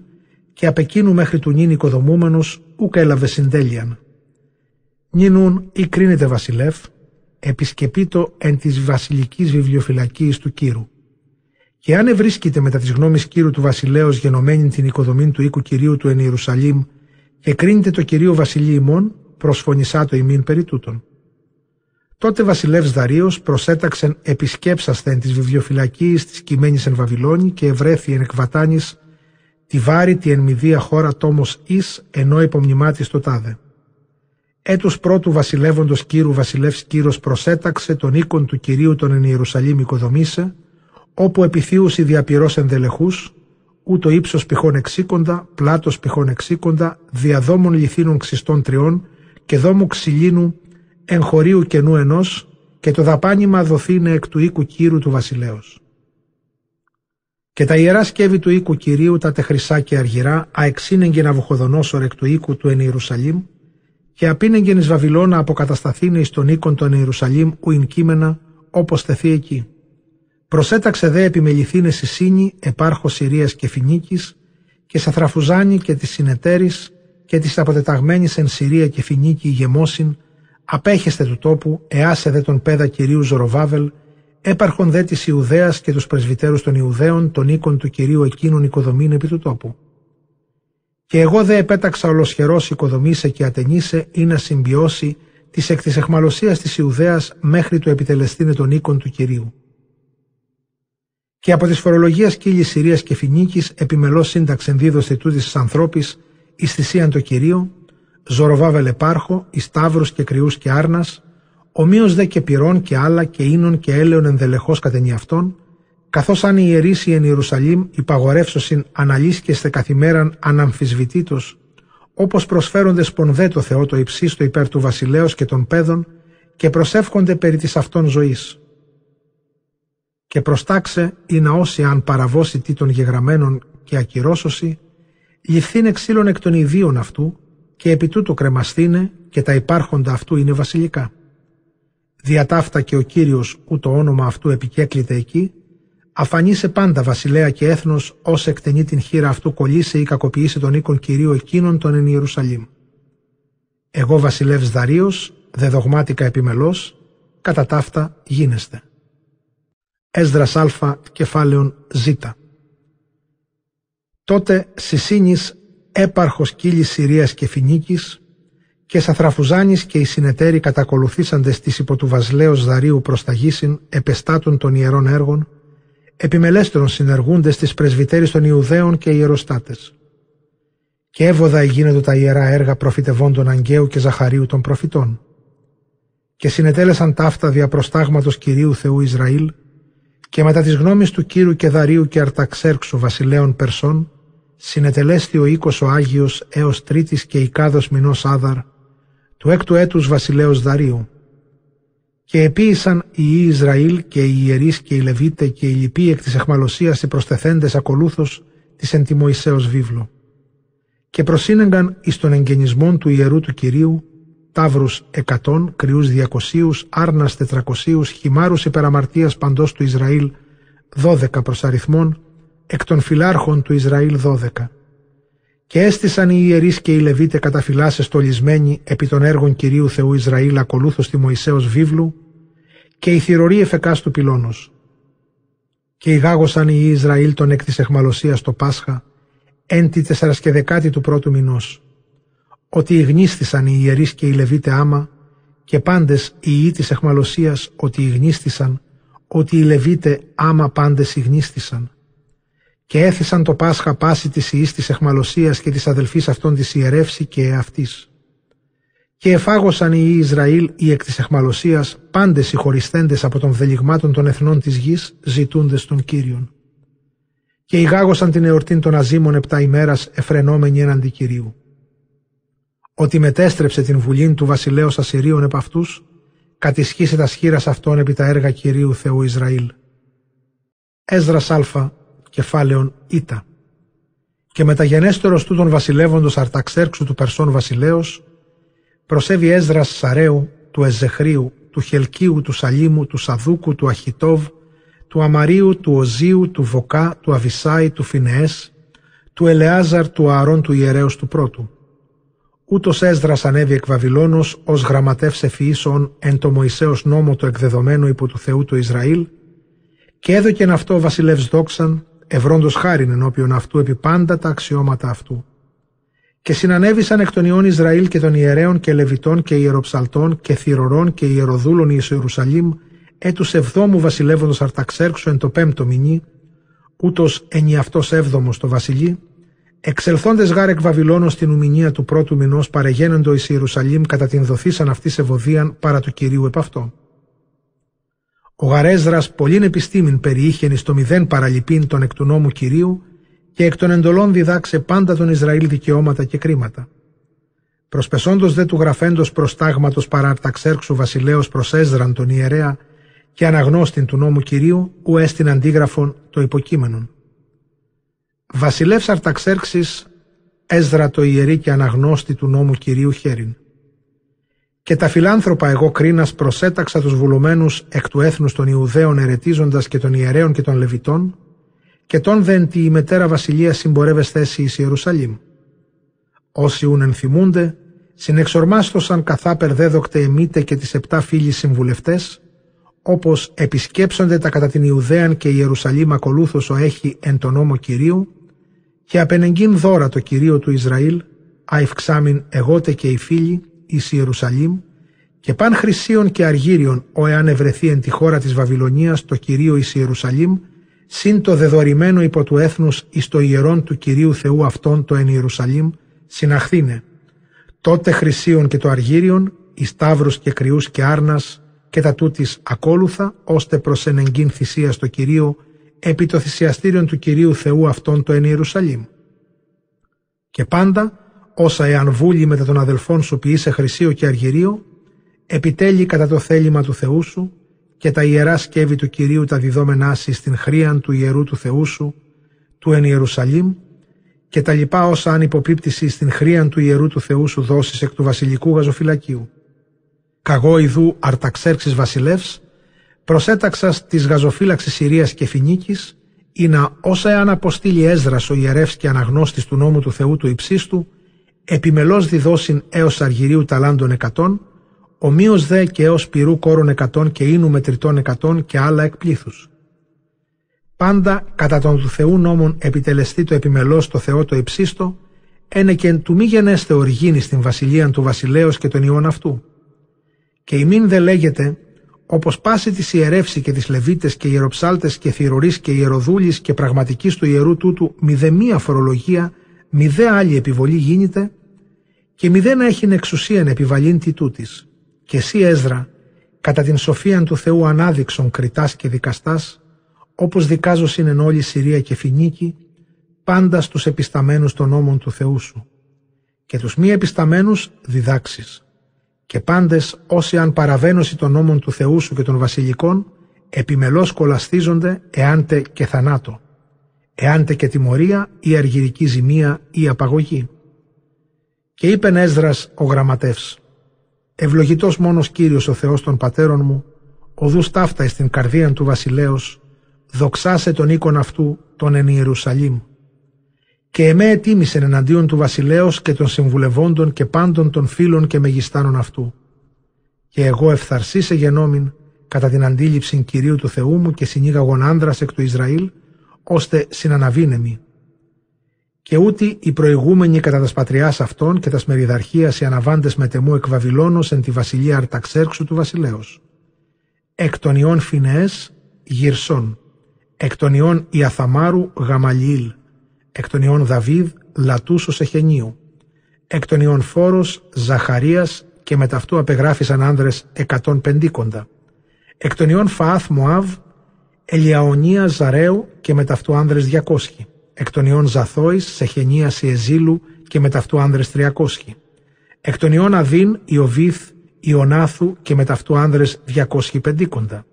και απ' εκείνου μέχρι του νυν οικοδομούμενος ούκ έλαβε συντέλειαν. Νινούν ή κρίνεται βασιλεύ, επισκεπήτο εν της βασιλικής βιβλιοφυλακής του Κύρου. Και αν ευρίσκεται μετά της γνώμης Κύρου του βασιλέως γενομένη την οικοδομή του οίκου Κυρίου του εν Ιερουσαλήμ και κρίνεται το Κυρίο βασιλεί ημών, προσφωνησά το ημίν περί τούτων. Τότε βασιλεύς Δαρίος προσέταξεν επισκέψασθεν της βιβλιοφυλακής της κειμένης εν Βαβυλώνη και ευρέθη εν εκβατάνης τη βάρη τη εν μηδία χώρα τόμος εις ενώ υπομνημάτης το τάδε. Έτους πρώτου βασιλεύοντος κύρου βασιλεύς κύρος προσέταξε τον οίκον του κυρίου των εν Ιερουσαλήμ οικοδομήσε, όπου επιθύουσι διαπυρός ενδελεχούς, ούτω ύψος πηχών εξήκοντα, πλάτος πηχών εξήκοντα, διαδόμων λιθίνων ξιστών τριών και δόμου ξυλίνου εγχωρίου κενού ενός και το δαπάνημα δοθήνε εκ του οίκου κύρου του βασιλέως. Και τα ιερά σκεύη του οίκου κυρίου τα τεχρυσά και αργυρά αεξίνεγγεν αβουχοδονόσορ εκ του οίκου του εν Ιερουσαλήμ και απίνεγγεν εις Βαβυλώνα αποκατασταθήνε εις τον οίκον των Ιερουσαλήμ ουιν κείμενα όπως θεθεί εκεί. Προσέταξε δε επιμεληθήνες η Σύνη, επάρχος Συρίας και Φινίκης και Σαθραφουζάνη και της Συνετέρης και της αποτεταγμένης εν Συρία και Φινίκη ηγεμόσιν απέχεστε του τόπου, εάσε δε τον πέδα κυρίου Ζωροβάβελ, έπαρχον δε της Ιουδαίας και τους πρεσβυτέρους των Ιουδαίων, των οίκων του κυρίου εκείνων οικοδομήν επί του τόπου. Και εγώ δε επέταξα ολοσχερός οικοδομήσε και ατενίσε ή να συμπιώσει της εκ της εχμαλωσίας της Ιουδαίας μέχρι το επιτελεστήνε των οίκων του κυρίου. Και από τη φορολογία κύλης Συρίας και Φινίκης επιμελώς σύνταξεν δίδοστε τούτη της ανθρώπης εις θυσίαν το κυρίο, Ζωροβάβελ επάρχο, εις Σταύρους και κρυούς και άρνας, ομοίως δε και πυρών και άλλα και ίνων και έλεον ενδελεχώς κατενή αυτών, καθώς αν οι ιερείς εν Ιερουσαλήμ υπαγορεύσωσιν αναλύσκεστε καθημέραν αναμφισβητήτως, όπως προσφέρονται σπονδέ το Θεό το υψίστο υπέρ του βασιλέως και των παιδών και προσεύχονται περί της αυτών ζωής. Και προστάξε ή να όσοι αν παραβώσει τι των γεγραμμένων και ακυρώσωση, ληφθήν εξήλων εκ των ιδίων αυτού, και επί τούτου κρεμαστήνε και τα υπάρχοντα αυτού είναι βασιλικά. Διατάφτα και ο Κύριος που το όνομα αυτού επικέκλειται εκεί, αφανίσε πάντα βασιλέα και έθνος ως εκτενεί την χείρα αυτού κολλήσε ή κακοποιήσε τον οίκον Κυρίου εκείνων των εν Ιερουσαλήμ. Εγώ βασιλεύς Δαρίος, δεδογμάτικα επιμελός, κατά ταύτα γίνεστε. Έσδρας Α, κεφάλαιον Ζ. Τότε Σισίνης έπαρχος κύλης Συρίας και Φινίκης και Σαθραφουζάνης και οι συνεταίροι κατακολουθήσαντες της υπό του βασλέως Δαρίου προς τα γήσιν επεστάτων των ιερών έργων, επιμελέστερων συνεργούντες της πρεσβυτέρης των Ιουδαίων και ιεροστάτες. Και έβοδα γίνονται τα ιερά έργα προφητευόντων Αγγαίου και Ζαχαρίου των προφητών. Και συνετέλεσαν ταύτα δια προστάγματος Κυρίου Θεού Ισραήλ και μετά της γνώμης του Κύρου και Δαρίου και Αρταξέρξου βασιλέων Περσών, συνετελέστη ο οίκος ο Άγιος έως τρίτης και οικάδος μηνός Άδαρ, του έκτου έτους βασιλέως Δαρίου. Και επίησαν οι Ιη Ισραήλ και οι ιερείς και οι Λεβίτε και οι λοιποί εκ της εχμαλωσίας οι προστεθέντες ακολούθως της εν βίβλο. Και προσύνεγκαν εις των εγγενισμών του ιερού του Κυρίου, τάβρους εκατόν, κρυούς διακοσίους, άρνας τετρακοσίους, χυμάρους υπεραμαρτίας παντός του Ισραήλ, δώδεκα προς αριθμών, εκ των φυλάρχων του Ισραήλ δώδεκα. Και έστησαν οι ιερείς και οι Λεβίτες καταφυλάσσες στολισμένοι επί των έργων Κυρίου Θεού Ισραήλ ακολούθως τη Μωυσέως βίβλου και η θηρορή εφεκάς του πυλώνος. Και ηγάγωσαν οι Ισραήλ τον εκ της εχμαλωσίας το Πάσχα, εν τη τεσσαρασκεδεκάτη του πρώτου μηνός, ότι ηγνίστησαν οι ιερείς και οι Λεβίτες άμα, και πάντες οι ιοί της εχμαλωσίας ότι ηγνίστησαν, ότι οι Λεβίτες άμα πάντες ηγνίστησαν. Και έθισαν το Πάσχα πάση της ιής της εχμαλωσίας και της αδελφής αυτών της ιερεύση και εαυτής. Και εφάγωσαν οι Ισραήλ οι εκ της εχμαλωσίας πάντες οι χωριστέντες από των βδελιγμάτων των εθνών της γης ζητούντες των Κύριων. Και ηγάγωσαν την εορτήν των Αζήμων επτά ημέρας εφρενόμενοι έναντι Κυρίου. Ότι μετέστρεψε την βουλήν του βασιλέως Ασυρίων επ' αυτούς, κατησχύσε τα σχήρας αυτών επί τα έργα Κυρίου Θεού Ισραήλ. Έσδρας Α, κεφάλαιον Ήτα. Και μεταγενέστερος τούτων βασιλεύοντος Αρταξέρξου του Περσών βασιλέως, προσέβη Έσδρας Σαρέου, του Εζεχρίου, του Χελκίου, του Σαλίμου, του Σαδούκου, του Αχιτόβ, του Αμαρίου, του Οζίου, του Βοκά, του Αβισάη, του Φινεές, του Ελεάζαρ, του Ααρών του ιερέως του πρώτου. Ούτως Έσδρα ανέβη εκ Βαβυλώνος ως γραμματεύς ευφυήσεων εν το Μωυσέως νόμο το εκδεδομένο υπό του Θεού του Ισραήλ, και έδωκεν αυτό βασιλεύς δόξαν, ευρώντος χάριν ενώπιον αυτού επί πάντα τα αξιώματα αυτού. Και συνανέβησαν εκ των ιών Ισραήλ και των ιερέων και λεβιτών και ιεροψαλτών και θυρωρών και ιεροδούλων εις Ιερουσαλήμ έτους εβδόμου βασιλεύοντος Αρταξέρξου εν το πέμπτο μηνύ, ούτως ενιαυτός έβδομος το βασιλεί, εξελθόντες γάρ εκ Βαβυλώνος στην ουμηνία του πρώτου μηνός παρεγένοντο εις Ιερουσαλήμ κατά την δοθήσαν αυτής ευωδίαν παρά του Κυρίου επ' αυτό. Ο Γαρέζρας πολλήν επιστήμην περιείχεν εις το μηδέν παραλυπήν των εκ του νόμου Κυρίου και εκ των εντολών διδάξε πάντα τον Ισραήλ δικαιώματα και κρίματα. Προσπεσόντος δε του γραφέντος προστάγματος παραρταξέρξου βασιλέως προς Έσδραν τον ιερέα και αναγνώστην του νόμου Κυρίου, ου έστειν αντίγραφον το υποκείμενον. Βασιλεύς Αρταξέρξης Έσδρα το ιερή και αναγνώστη του νόμου Κυρίου χέριν. Και τα φιλάνθρωπα εγώ κρίνας προσέταξα τους βουλωμένους εκ του έθνους των Ιουδαίων ερετίζοντας και των ιερέων και των Λεβιτών και τον δεν τη μετέρα βασιλεία συμπορεύες θέση εις Ιερουσαλήμ. Όσοι ούν ενθυμούνται, συνεξορμάστοσαν καθά περδέδοκτε εμείτε και τις επτά φίλοι συμβουλευτές, όπως επισκέψονται τα κατά την Ιουδαίαν και Ιερουσαλήμ ακολούθως ο έχει εν τον νόμο Κυρίου, και απενεγκίν δώρα το Κυρίο του Ισραήλ, αευξάμιν εγώτε και οι φίλοι, εις Ιερουσαλήμ, και παν χρυσίων και αργύριων, ο εάν ευρεθεί εν τη χώρα της Βαβυλωνίας το Κυρίο εις Ιερουσαλήμ, συν το δεδορημένο υπό του έθνους εις το ιερόν του Κυρίου Θεού αυτόν το εν Ιερουσαλήμ, συναχθήνε. Τότε χρυσίων και το αργύριον, εις τάβρους και κρυούς και άρνας, και τα τούτης ακόλουθα, ώστε προς ενεγκίν θυσίας στο Κυρίο, επί το θυσιαστήριον του Κυρίου Θεού αυτόν το εν Ιερουσαλήμ. Και πάντα, όσα εάν βούλει μετά των αδελφών σου ποιήσε χρυσίο και αργυρίο, επιτέλει κατά το θέλημα του Θεού σου και τα ιερά σκεύη του Κυρίου τα διδόμενά σου στην χρίαν του ιερού του Θεού σου, του εν Ιερουσαλήμ, και τα λοιπά όσα αν υποπίπτηση στην χρίαν του ιερού του Θεού σου δώσεις εκ του βασιλικού γαζοφυλακίου. Καγώ ιδού αρταξέρξης βασιλεύς, προσέταξας της γαζοφύλαξης Συρίας και Φινίκης, ή να όσα εάν αποστείλει Έσδρας ο ιερεύς και αναγνώστης του νόμου του Θεού του υψίστου, επιμελώς διδώσιν έως αργυρίου ταλάντων εκατόν, ομοίως δε και έως πυρού κόρων εκατόν και ίνου μετρητών εκατόν και άλλα εκπλήθους. Πάντα κατά τον του Θεού νόμων επιτελεστεί το επιμελώς το Θεό το υψίστο, ένεκεν του μη γενέστε οργίνη στην βασιλεία του βασιλέως και των ιών αυτού. Και ημίν δε λέγεται, όπως πάση της ιερεύση και της λεβίτες και ιεροψάλτες και θηρορείς και ιεροδούλης και πραγματικής του ιερού τούτου μία φορολογία, δε άλλη επιβολή γίνεται και μηδέν έχει εξουσίαν επιβαλήν τι τούτης. Και εσύ Έσδρα, κατά την σοφίαν του Θεού ανάδειξον κριτάς και δικαστάς, όπως δικάζωσιν εν όλη Συρία και Φινίκη, πάντα στους επισταμένους των νόμων του Θεού σου. Και τους μη επισταμένους διδάξεις και πάντες όσοι αν παραβαίνωση των νόμων του Θεού σου και των βασιλικών, επιμελώς κολαστίζονται εάντε και θανάτο, εάντε και τιμωρία ή αργυρική ζημία ή απαγωγή. Και είπεν Έσδρας ο γραμματεύς, «Ευλογητός μόνος Κύριος ο Θεός των πατέρων μου, οδούς ταύτα εις την καρδίαν του βασιλέως, δοξάσε τον οίκον αυτού τον εν Ιερουσαλήμ και εμέ ετίμησεν εναντίον του βασιλέως και των συμβουλευόντων και πάντων των φίλων και μεγιστάνων αυτού. Και εγώ ευθαρσίσε γενόμην, κατά την αντίληψη Κυρίου του Θεού μου και συνήγαγον άντρα εκ του Ισραήλ, ώστε συναναβίνεμοι. Και ούτε οι προηγούμενοι κατά τας πατριάς αυτών και τας μεριδαρχίας οι αναβάντες μετεμού εκ Βαβυλώνος εν τη βασιλεία Αρταξέρξου του βασιλέως. Εκ των ιών Φινεές, Γυρσών. Εκ των ιών Ιαθαμάρου, Γαμαλιήλ. Εκ των ιών Δαβίδ, Λατούσος Εχενίου. Εκ των ιών Φόρος, Ζαχαρίας και μεταυτού απεγράφησαν άνδρες εκατόν πεντήκοντα. Εκ των ιών Φαάθ Μωάβ, Ελιαονία Ζαρέου και μεταυτού άνδρες διακόσχοι. Εκ των ιών Ζαθόης, Σεχενίας Ιεζήλου και μεταυτού άνδρες τριακόσχοι. Εκ των ιών Αδίν, Ιωβίθ, Ιωνάθου και μεταυτού άνδρες διακόσχοι πεντήκοντα.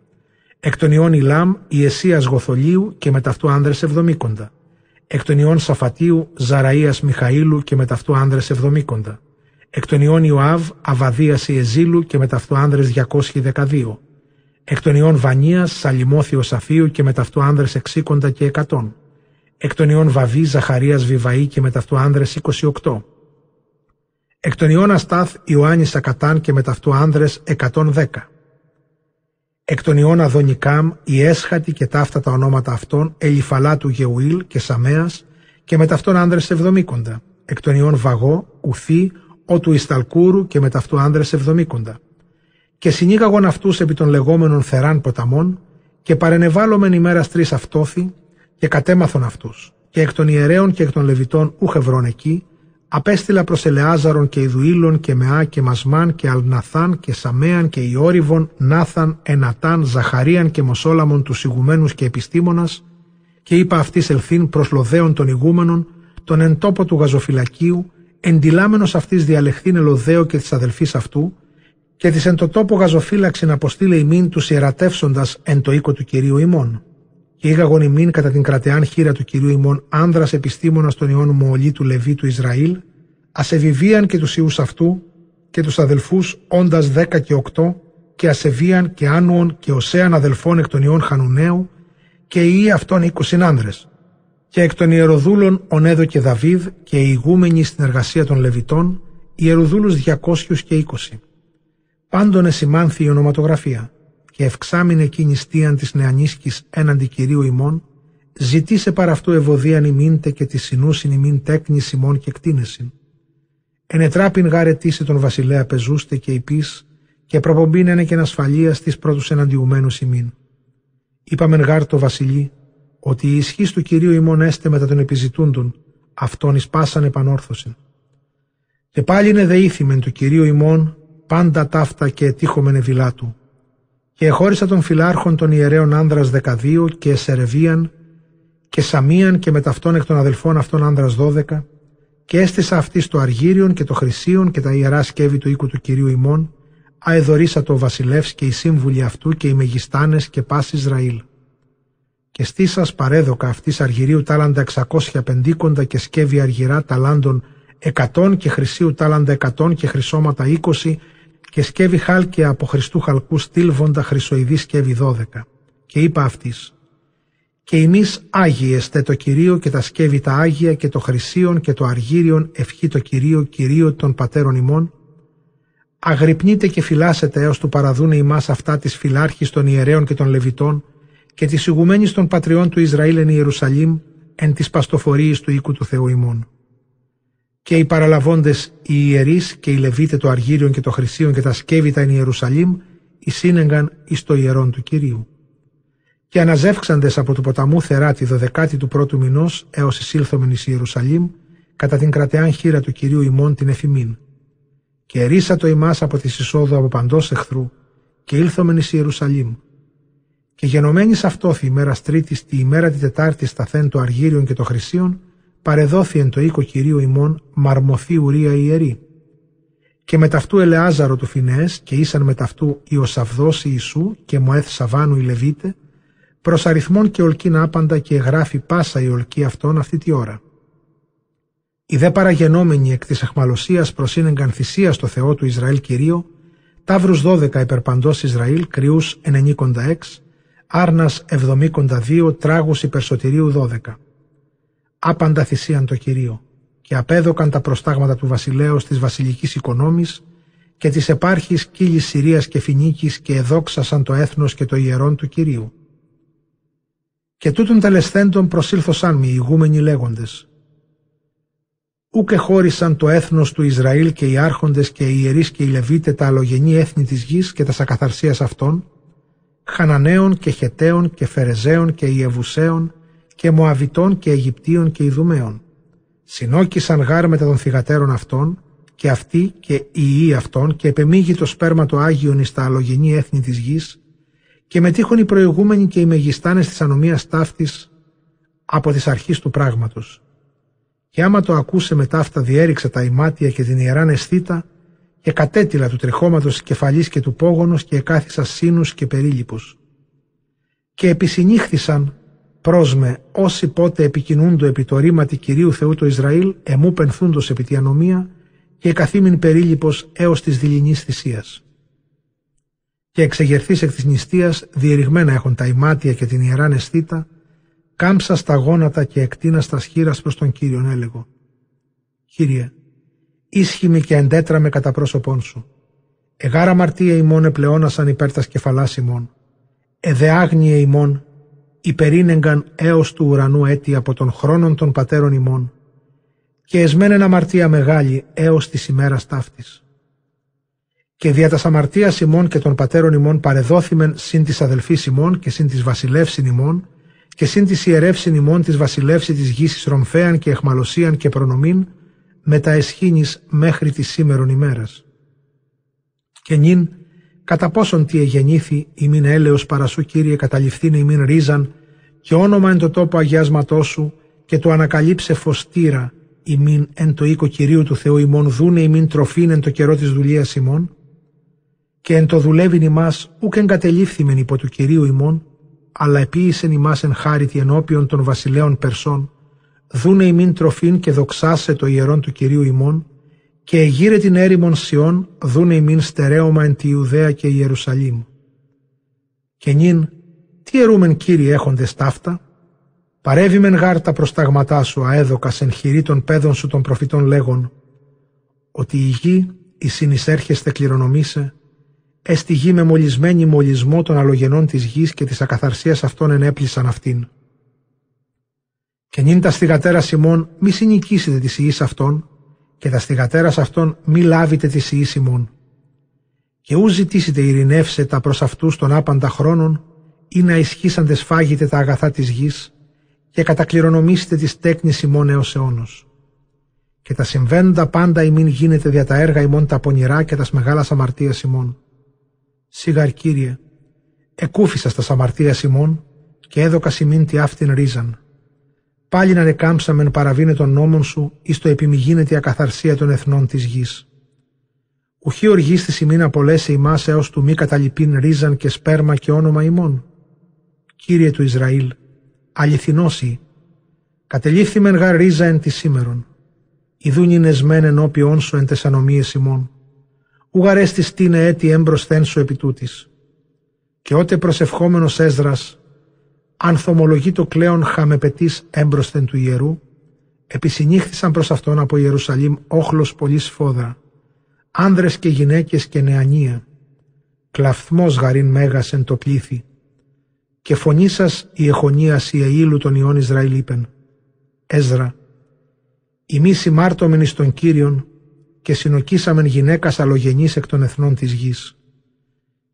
Εκ των ιών Ιλάμ, Ιεσίας Γοθολίου και μεταυτού άνδρες εβδομήκοντα. Εκ των ιών Σαφατίου, Ζαραΐας Μιχαήλου και μεταυτού άνδρες εβδομήκοντα. Εκ των ιών Ιωάβ, Αβαδίας Ιεζήλου και μεταυτού άνδρες 212. Εκ των ιών Βανίας, Σαλιμόθιος Σαφίου και μεταυτού άνδρες εξήκοντα και εκατόν. Εκ των ιών Βαβή, Ζαχαρίας Βιβαή και μεταυτού άνδρες 28. Εκ των ιών Αστάθ, Ιωάννης Σακατάν και μεταυτού άνδρες 110. Εκ των ιών Αδονικάμ, η έσχατη και ταύτα τα ονόματα αυτών, Ελιφαλάτου Γεουήλ και Σαμέας και μεταυτόν άνδρες 70. Εκ των ιών Βαγό, Ουθή, ο του Ισταλκούρου και μεταυτού άνδρες 70 και συνήγαγον αυτούς επί των λεγόμενων θεράν ποταμών και παρενεβάλλομεν ημέρας τρεις αυτόθη και κατέμαθον αυτούς. Και εκ των ιερέων και εκ των λεβιτών ούχευρών εκεί, απέστειλα προς Ελεάζαρον και Ιδουήλων και Μεά και Μασμάν και Αλναθάν και Σαμέαν και Ιόριβον, Νάθαν, Ενατάν, Ζαχαρίαν και Μοσόλαμον τους ηγουμένους και επιστήμονας, και είπα αυτής ελθύν προς λοδέων των ηγούμενων, τον εν τόπο του γαζοφυλακίου, εντυλάμενος αυτής διαλεχθήν ελοδέο και της αδελφής αυτού, και της εν το τόπο γαζοφύλαξην αποστήλε ημίν τους ιερατεύσοντας εν το οίκο του κυρίου ημών. Και ήγαγον ημίν κατά την κρατεάν χείρα του κυρίου ημών άνδρας επιστήμονας των ιών Μοολί του Λεβί του Ισραήλ, ασεβιβίαν και τους ιούς αυτού και τους αδελφούς όντας δέκα και οκτώ, και ασεβίαν και άνουον και οσέαν αδελφών εκ των ιών Χανουναίου, και οι αυτών είκοσιν άνδρε. Και εκ των ιεροδούλων Ονέδο και Δαβίδ και οι ηγούμενοι στην εργασία των Λεβιτών, ιεροδούλους διακόσιους και είκοσι πάντων εσημάνθη η ονοματογραφία και ευξάμεινε εκείνη στίαν της νεανίσκης έναντι Κυρίου ημών, ζητήσε παρά αυτού ευωδίαν ημίντε και τη συνούσιν ημίν τέκνης ημών και κτίνεσιν. Ενετράπην γάρετήσει τον βασιλέα πεζούστε και υπείς και προπομπήν και ασφαλείας στις πρώτους εναντιουμένους ημίν. Είπαμεν γάρ το βασιλεί ότι η ισχύς του Κυρίου ημών έστε μετά των επιζητούντων, αυτόν εις πάσαν επανόρθωσιν. Και πάλι είναι δεήθημεν του Κυρίου ημών πάντα ταύτα και ετύχομεν ευηλά του. Και εχώρισα των φυλάρχων των ιερέων άνδρας δεκαδύο και εσερεβίαν και σαμίαν και με ταυτόν εκ των αδελφών αυτών άνδρας δώδεκα και έστησα αυτή το αργύριον και το χρυσίον και τα ιερά σκεύη του οίκου του Κυρίου ημών αεδωρίσα το βασιλεύς και οι σύμβουλοι αυτού και οι μεγιστάνες και πας Ισραήλ. Και στήσας παρέδοκα αυτής αργυρίου τάλαντα εξακόσια πεντήκοντα και σκεύη αργυρά ταλάντων εκατόν και χρυσίου τάλαντα εκατόν και χρυσώματα είκοσι και σκεύη χάλκια από Χριστού χαλκού στήλβοντα χρυσοειδή σκεύη δώδεκα. Και είπα αυτής, και εμείς Άγιεστε το Κυρίο και τα σκεύη τα Άγια και το χρυσίον και το αργύριον ευχή το Κυρίο, Κυρίο των πατέρων ημών, αγρυπνείτε και φυλάσετε έως του παραδούνε ημάς αυτά της φυλάρχης των ιερέων και των Λεβιτών και της ηγουμένης των πατριών του Ισραήλ εν Ιερουσαλήμ εν της παστοφορίας του οίκου του Θεού ημών και οι παραλαβώντες οι ιερείς και οι Λεβίτες το Αργύριον και το Χρυσίον και τα σκεύητα εν Ιερουσαλήμ, εισήνεγκαν εις το ιερόν του Κυρίου. Και αναζεύξαντες από του ποταμού θερά τη δωδεκάτη του πρώτου μηνός έως εισήλθομεν εις Ιερουσαλήμ, κατά την κρατεάν χείρα του Κυρίου ημών την εφημίν. Και ερίσα το ημάς από τη εισόδου από παντός εχθρού, και ήλθομεν εις Ιερουσαλήμ. Και γενομένης αυτόθη ημέρας Τρίτης, τη ημέρα τη Τετάρτης σταθέν το Αργύριον και το Χρυσίον, παρεδόθη εν το οίκο Κυρίου ημών μαρμοθή ουρία ιερή. Και μεταυτού Ελεάζαρο του Φινές και ήσαν μεταυτού Ιωσαβδός Ιησού και Μοέθ Σαβάνου η Λεβίτε, προς αριθμών και ολκήν άπαντα και εγγράφει πάσα η ολκή αυτών αυτή τη ώρα. Οι δε παραγενόμενοι εκ της αχμαλωσίας προσύνεγκαν θυσία στο Θεό του Ισραήλ Κυρίο, ταύρους δώδεκα υπερπαντός Ισραήλ, κρυούς ενενήκοντα έξ, άρνας εβδομήκοντα δύο, τράγους υπερσωτηρίου δώδεκα άπαντα θυσίαν το Κυρίο και απέδωκαν τα προστάγματα του βασιλέως της βασιλικής οικονόμης και της επάρχης κύλης Συρίας και Φινίκης και εδόξασαν το έθνος και το ιερόν του Κυρίου. Και τούτων τελεσθέντων προσήλθωσαν μη ηγούμενοι λέγοντες. Ούκε χώρισαν το έθνος του Ισραήλ και οι άρχοντες και οι ιερείς και οι Λεβίτες τα αλλογενή έθνη της γης και τα σακαθαρσίας αυτών, Χαναναίων και Χεταίων και Φερεζαίων και Ιεβουσαίων και Μοαβιτών και Αιγυπτίων και Ιδουμαίων. Συνόκησαν γάρ μετά των θυγατέρων αυτών και αυτοί και οι ιοί αυτών και επεμίγει το σπέρμα το Άγιον εις τα αλλογενή έθνη της γης και μετήχουν οι προηγούμενοι και οι μεγιστάνες της ανομίας ταύτης από τις αρχής του πράγματος. Και άμα το ακούσε μετά αυτά διέριξε τα ημάτια και την ιεράν αισθήτα και κατέτυλα του τριχώματος κεφαλής και του πόγονος και εκάθισα σύνους και περίλυπους. Και επισυνήχθησαν πρόσμε όσοι πότε επικοινούντο επί το ρήματι Κυρίου Θεού το Ισραήλ εμού πενθούντος επί τη ανομία και καθήμην περίλυπος έως της δειλινής θυσίας. Και εξεγερθείς εκ της νηστείας διεριγμένα έχουν τα ημάτια και την ιεράν αισθήτα κάμψα στα γόνατα και εκτίνα στα σχήρας προς τον Κύριον έλεγω. Κύριε, ίσχυμη και εντέτραμε κατά πρόσωπόν σου. Εγάρα μαρτία ημών επλεώνασαν υπέρ τα κεφαλάς ημών. Εδεάγνιε ημών υπερήνεγκαν έως του ουρανού έτη από των χρόνων των πατέρων ημών και εσμένεν αμαρτία μεγάλη έως της ημέρας ταύτης. Και δια τας αμαρτίας ημών και των πατέρων ημών παρεδόθημεν συν της αδελφής ημών και συν της βασιλεύσιν ημών και συν της ιερεύσιν ημών της βασιλεύση της γης ρομφέαν και εχμαλωσίαν και προνομήν με τα εσχήνης μέχρι της σήμερον ημέρας. Και νυν, κατά πόσον τι εγεννήθη ημίν έλεος παρασού Κύριε καταληφθήν ημίν ρίζαν και όνομα εν το τόπο αγιάσματός σου και το ανακαλύψε φωστήρα ημίν εν το οίκο Κυρίου του Θεού ημών δούνε ημίν τροφήν εν το καιρό της δουλείας ημών. Και εν το δουλεύειν ημάς ούκ εγκατελείφθημεν υπό του Κυρίου ημών αλλά επίησεν ημάς εν χάριτι ενώπιον των βασιλέων Περσών. Δούνε ημίν τροφήν και δοξάσε το ιερόν του Κυρίου ημών και εγείρε την έρημον Σιών δούνε ημίν στερέωμα εν τη Ιουδαία και Ιερουσαλήμ. Και νυν, τι ερούμεν Κύριε έχοντες ταύτα, παρεύει μεν γάρ τα προσταγματά σου αέδοκα εν χειρή των παιδών σου των προφητών λέγον, ότι η γη η συνεισέρχεστε κληρονομήσε, έστι γη με μολυσμένη μολυσμό των αλογενών της γης και της ακαθαρσίας αυτών ενέπλησαν αυτήν. Και νυν τα στιγατέρα Σιμών μη συνοικήσετε τη ιής αυτών, και τα στιγατέρα αυτών μη λάβετε τη ιής ημών. Και ου ζητήσετε ειρηνεύσε τα προς αυτούς των άπαντα χρόνων, ή να ισχύσαντες φάγετε τα αγαθά της γης, και κατακληρονομήσετε τη τέκνης ημών έως αιώνος. Και τα συμβαίνοντα πάντα ημίν γίνεται δια τα έργα ημών τα πονηρά και τα μεγάλα αμαρτία ημών. Σιγαρ Κύριε, εκούφισα στα αμαρτία ημών και έδωκα σημείν τη αυτήν ρίζαν πάλι να νεκάμψαμεν παραβίνε των νόμων σου εις το επιμηγίνεται η ακαθαρσία των εθνών της γης. Ουχή οργής στη σημείνα απολέσει ημάς έως του μη καταλυπήν ρίζαν και σπέρμα και όνομα ημών. Κύριε του Ισραήλ, αληθινόσι, κατελήφθημεν γα ρίζα εν τη σήμερον. Ιδούν είναι σμέν ενώπιόν σου εν τεσανομίες ημών. Ουγαρέστη τίνε έτη έμπροσθέν σου επί τούτης. Και ότε προσευχόμενος Έσδρας ανθομολογεί το κλέον χαμεπετής έμπροσθεν του ιερού, επισυνήχθησαν προς αυτόν από Ιερουσαλήμ όχλος πολύ σφόδρα, άνδρες και γυναίκες και νεανία, κλαφθμός γαρίν μέγας εν το πλήθη, και φωνή σα η εχονίας η αήλου των ιών Ισραήλ είπεν, Έζρα, ημί συμμάρτωμεν εις τον Κύριον και συνοκίσαμεν γυναίκας αλλογενής εκ των εθνών της γης.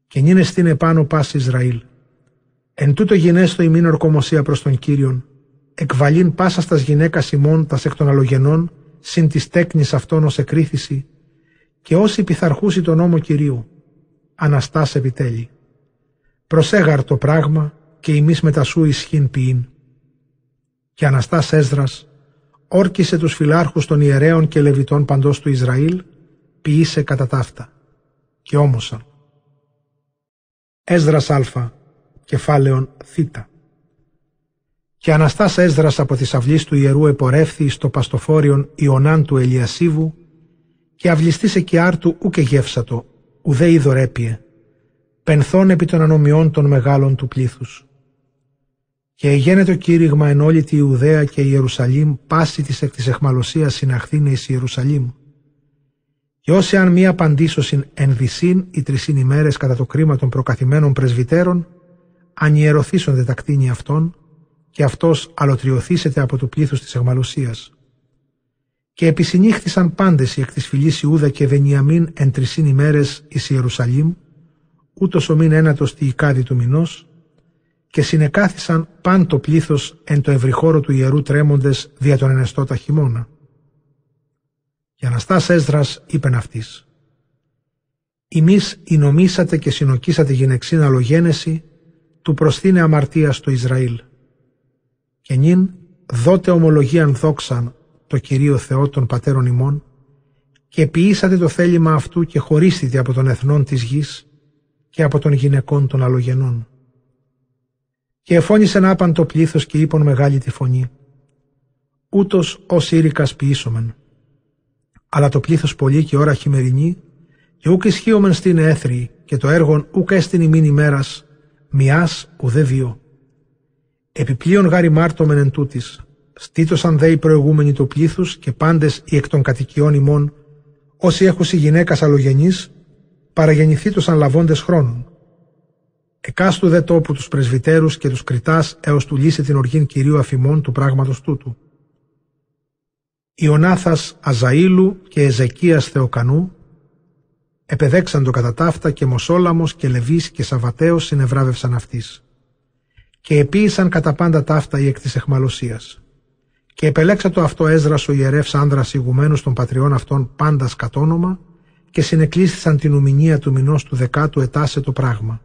Και νύνε στην επάνω πάση Ισραήλ. Εν τούτο γυνέστο ημίν ορκομοσία προς τον Κύριον, εκβαλήν πάσα στας γυναίκας ημών τας εκ των αλλογενών, συν της τέκνης αυτών ως εκρίθηση, και όσοι πειθαρχούσι τον νόμο Κυρίου, αναστάς επιτέλει. Προσέγαρ το πράγμα και ημείς μετά σου ισχύν ποιήν. Και αναστάς Έσδρας, όρκισε τους φυλάρχους των ιερέων και λεβιτών παντός του Ισραήλ, ποιήσε κατά ταύτα. Και όμωσαν. Έσδρας Α, κεφάλαιον Θ. Και Αναστάς Έσδρας από τις αυλής του ιερού επορεύθη στο παστοφόριον Ιωνάν του Ελιασίβου και αυλιστής εκιάρτου ούκε γεύσατο, ουδέ ειδωρέπιε, πενθών επί των ανομιών των μεγάλων του πλήθους. Και εγένε το κήρυγμα εν όλη τη Ιουδαία και η Ιερουσαλήμ πάση της εκ της εχμαλωσίας συναχθήνε εις Ιερουσαλήμ. Και όσοι αν μία απαντήσωσιν εν δυσίν ή τρισίν ημέρες κατά το κρίμα των προκαθημένων πρεσβυτέρων, ανιερωθήσονται τα κτίνη αυτών, και αυτός αλωτριωθήσεται από το πλήθος της εγμαλωσίας. Και επισυνήχθησαν πάντες οι εκ της φυλής Ιούδα και Βενιαμίν εν τρισίν ημέρες εις Ιερουσαλήμ, ούτως ο μήν ένατος τη οικάδη του μηνός, και συνεκάθισαν παν το πλήθος εν το ευρυχώρο του ιερού τρέμοντες δια τον ενεστώτα χειμώνα. Και Αναστάς Έσδρας είπεν αυτής «Ημείς εινομήσατε και συνοκίσατε γυναιξήν αλογένεση του προσθήνε αμαρτία στο Ισραήλ. Και νυν δότε ομολογίαν δόξαν το Κυρίο Θεό των πατέρων ημών και ποιήσατε το θέλημα αυτού και χωρίστητε από τον εθνών της γης και από των γυναικών των αλογενών. Και εφώνησε άπαν το πλήθος και είπαν μεγάλη τη φωνή. Ούτως ως ήρικας ποιήσομεν. Αλλά το πλήθος πολύ και ώρα χειμερινή και ούκ ισχύομεν στην έθρη και το έργον ούκ έστειν ημίν ημέρας μιας ουδέ δύο. Επιπλέον γάρι μάρτωμεν εν τούτης, στήτωσαν δε οι προηγούμενοι του πλήθους και πάντες οι εκ των κατοικιών ημών, όσοι έχουσι γυναίκας αλλογενής, παραγεννηθήτωσαν λαβώντες χρόνων. Εκάστου δε τόπου τους πρεσβυτέρους και τους κριτάς έως του λύσει την οργήν Κυρίου αφημών του πράγματος τούτου. Ιωνάθας Αζαήλου και Εζεκίας Θεοκανού επεδέξαν το κατά ταύτα και Μοσόλαμος και Λεβής και Σαβατέος συνευράβευσαν αυτής. Και επίησαν κατά πάντα ταύτα οι εκ της εχμαλωσίας. Και επελέξα το αυτό Έσδρας ο ιερεύς άνδρας ηγουμένους των πατριών αυτών πάντας κατόνομα και συνεκλείστησαν την ουμηνία του μηνός του δεκάτου ετάσε το πράγμα.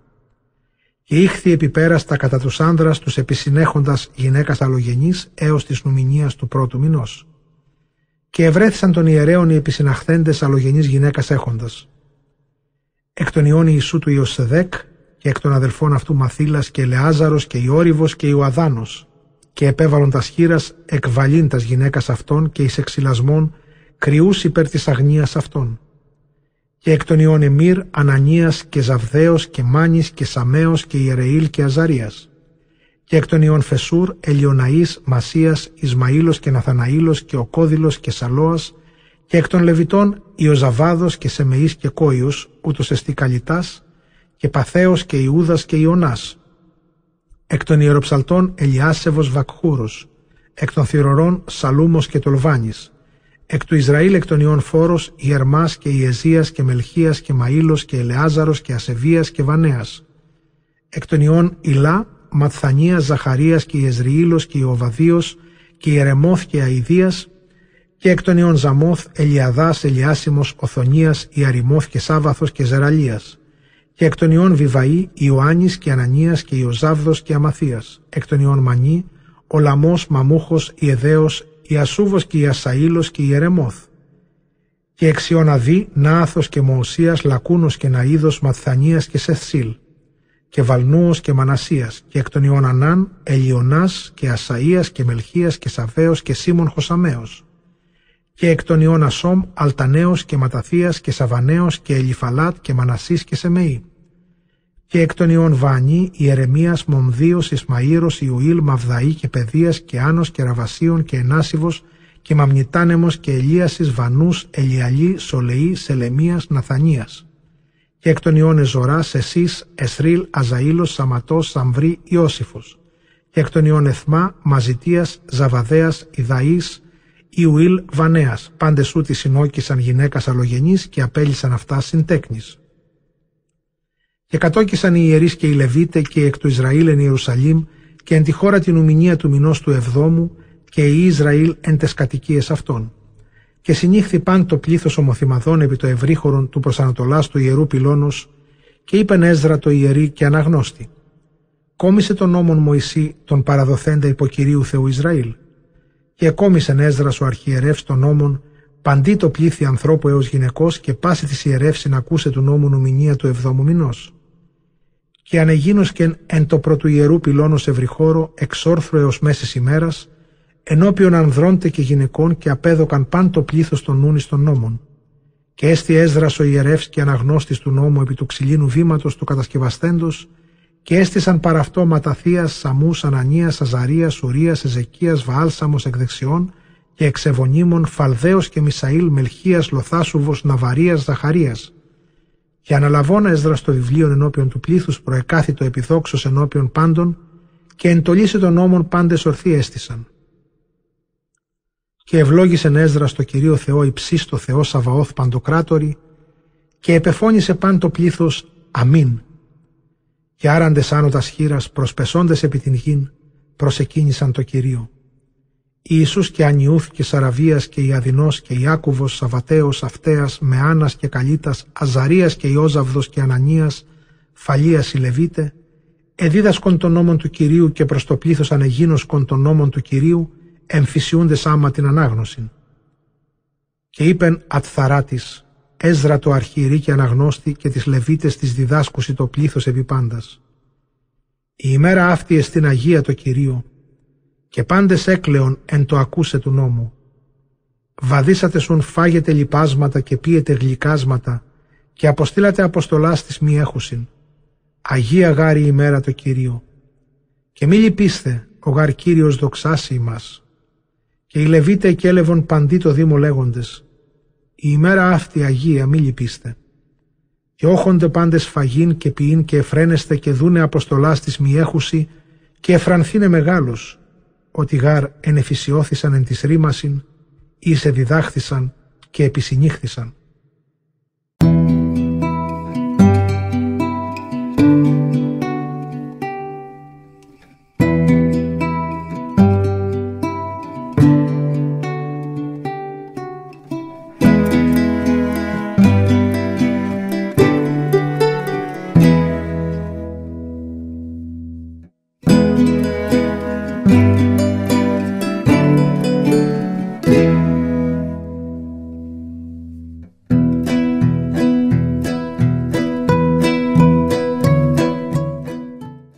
Και ήχθη επιπέραστα κατά τους άνδρας τους επισυνέχοντας γυναίκας αλλογενής έως της νουμηνίας του πρώτου μηνός. Και ευρέθησαν των ιερέων οι επισυναχθέντες αλλογενής γυναίκας έχοντας. Εκ των ιών Ιησού του Ιωσεδέκ και εκ των αδελφών αυτού Μαθήλας και Ελεάζαρος και Ιόρυβος και Ιωαδάνος και επέβαλον τας σχήρας εκβαλήν τας γυναίκας αυτών και εις εξυλασμών κρυούς υπέρ της αγνίας αυτών. Και εκ των ιών Εμμύρ, Ανανίας και Ζαβδαίος και Μάνης και Σαμέος και Ιερεήλ και Αζαρίας. Και εκ των ιών Φεσούρ, Ελιοναής, Μασίας, Ισμαήλος και Ναθαναήλος και Οκόδηλος και Σαλόας και εκ των Λεβιτών Ιωζαβάδος και Σεμεής και Κόιους, ούτως εστί Καλιτάς και Παθέος και Ιούδας και Ιωνάς. Εκ των Ιεροψαλτών Ελιάσεβος Βακχούρος, εκ των Θηρορών Σαλούμος και Τολβάνης, Εκ του Ισραήλ εκ των ιών φόρος, Ιερμάς και Ιεζίας και Μελχίας και Μαΐλος και Ελεάζαρος και Ασεβίας και Βανέας. Εκ των ιών Ηλά, Ματθανίας, Ζαχαρίας και Ιεζριήλος και Ιωβαδίος και Ιερεμόθ και Αηδίας και εκ των ιών Ζαμόθ, Ελιαδάς, Ελιάσιμος, Οθονίας, Ιαριμόθ και Σάβαθος και Ζεραλίας και εκ των ιών Βιβαή, Ιωάννης και Ανανίας και Ιωζάβδος και Αμαθίας, εκ των ιών Μανί, Ολαμός, Μαμούχος, Ιεδαίος, Ιασούβος και Ιασαήλος και Ιερεμόθ. Και εξιοναδί, Νάθος και Μοωσίας, Λακούνος και Ναΐδος, Μαθανίας και Σεθσίλ. Και Βαλνούος και Μανασίας, και εκ των Ιωνανάν, Ελιονάς και Ασαΐας και Μελχίας και Σαβέος και Σίμων Χωσαμέος. Και εκ των Ιών Ασόμ, Αλτανέος και Ματαθίας και Σαβανέος και Ελιφαλάτ και Μανασής και Σεμεή και εκ των ιών Βανί, Ιερεμίας, Μομδίος, Ισμαήρος, Ιουήλ, Μαυδαή και Παιδείας και Άνος και Ραβασίων και Ενάσιβος και Μαμνητάνεμος και Ελίασης, Βανούς, Ελιαλή, Σολεή, Σελεμίας, Ναθανίας. Και εκ των ιών Εζωράς, Εσείς, Εσρίλ, Αζαήλος, Σαματός, Σαμβρή, Ιώσифος. Και εκ των ιών Εθμά, Μαζιτίας, Ζαβαδέας, Ιδαής, Ιουήλ, Βανέας. Πάντες ούτι συνόκησαν γυναίκας αλογενής και απέλησαν αυτά συντέκνης. Και κατόκισαν οι ιερείς και οι Λεβίτε και εκ του Ισραήλ εν Ιερουσαλήμ και εν τη χώρα την ουμηνία του μηνός του Εβδόμου και οι Ισραήλ εν τες κατοικίες αυτών. Και συνήχθη παν το πλήθος ομοθυμαδών επί το ευρύχωρον του προσανατολάς του ιερού πυλώνος και είπεν Έσδρα το ιερή και αναγνώστη. Κόμισε τον νόμον Μωυσή τον παραδοθέντα υποκυρίου Θεού Ισραήλ. Και εκόμισεν Έσδρα ο αρχιερεύς των νόμων παντί το πλήθη ανθρώπου έως γυναικός και πάση της ιερεύση να ακούσε του νόμου νομινία του εβδόμου μηνός και ανεγίνωσκεν εν το πρωτουιερού πυλώνος ευρυχώρο εξόρθρο έως μέσης ημέρας, ενώπιον ανδρώντε και γυναικών και απέδωκαν παν το πλήθος των νούνης των νόμων. Και έστι έσδρας ο ιερεύς και αναγνώστης του νόμου επί του ξυλίνου βήματος του κατασκευαστέντος, και έστησαν παραυτό Ματαθίας, Σαμούς, Ανανίας, Αζαρίας, Ουρίας, Εζεκίας, Βαάλσαμος εκ δεξιών, και εξεβονίμων Φαλδαίος και Μισαήλ Μελχίας Λοθάσουβος Ναβαρίας Ζαχαρίας και αναλαβώνα έσδρα στο βιβλίο ενώπιον του πλήθους προεκάθητο επιδόξος ενώπιον πάντων και εντολίσε των νόμων πάντες ορθοί έστησαν. Και ευλόγησε Έσδρα στο Κυρίο Θεό υψίστο Θεό Σαβαώθ Παντοκράτορη και επεφώνησε παν το πλήθος Αμήν. Και άραντες άνω χείρας προσπεσώντες επί την γην προσεκίνησαν το Κυρίο. Ιησούς και Ανιούθ και Σαραβίας και Ιαδινός και Ιάκουβος, Σαβατέος, Αυτέας, Μεάνας και Καλίτας, Αζαρίας και Ιώζαβδος και Ανανίας, Φαλίας η Λεβίτε, εδίδασκον των νόμων του Κυρίου και προς το πλήθος ανεγίνωσκον των νόμων του Κυρίου, εμφυσιούντες άμα την ανάγνωση. Και είπεν ατθαράτης, Έσδρα το αρχιερή και αναγνώστη και τις Λεβίτες της διδάσκουση το πλήθος επί πάντας. Η ημέρα αυτή εστίν Αγία το Κυρίο, και πάντες έκλεον εν το ακούσε του νόμου. Βαδίσατε σουν φάγετε λιπάσματα και πίετε γλυκάσματα και αποστήλατε αποστολάς της μη έχουσιν. Αγία γάρη ημέρα το Κυρίο. Και μη λυπήστε, ο γαρ Κύριος δοξάσει ημάς. Και οι Λεβίτε εκέλευον παντί το Δήμο λέγοντες. Η ημέρα αυτή Αγία μη λυπήστε. Και όχονται πάντες φαγήν και ποιήν και εφραίνεστε και δούνε αποστολάς της μη έχουσι και εφρανθήνε μεγάλος ότι γάρ ενεφυσιώθησαν εν της ρήμασιν, ή σε διδάχθησαν και επισυνήχθησαν.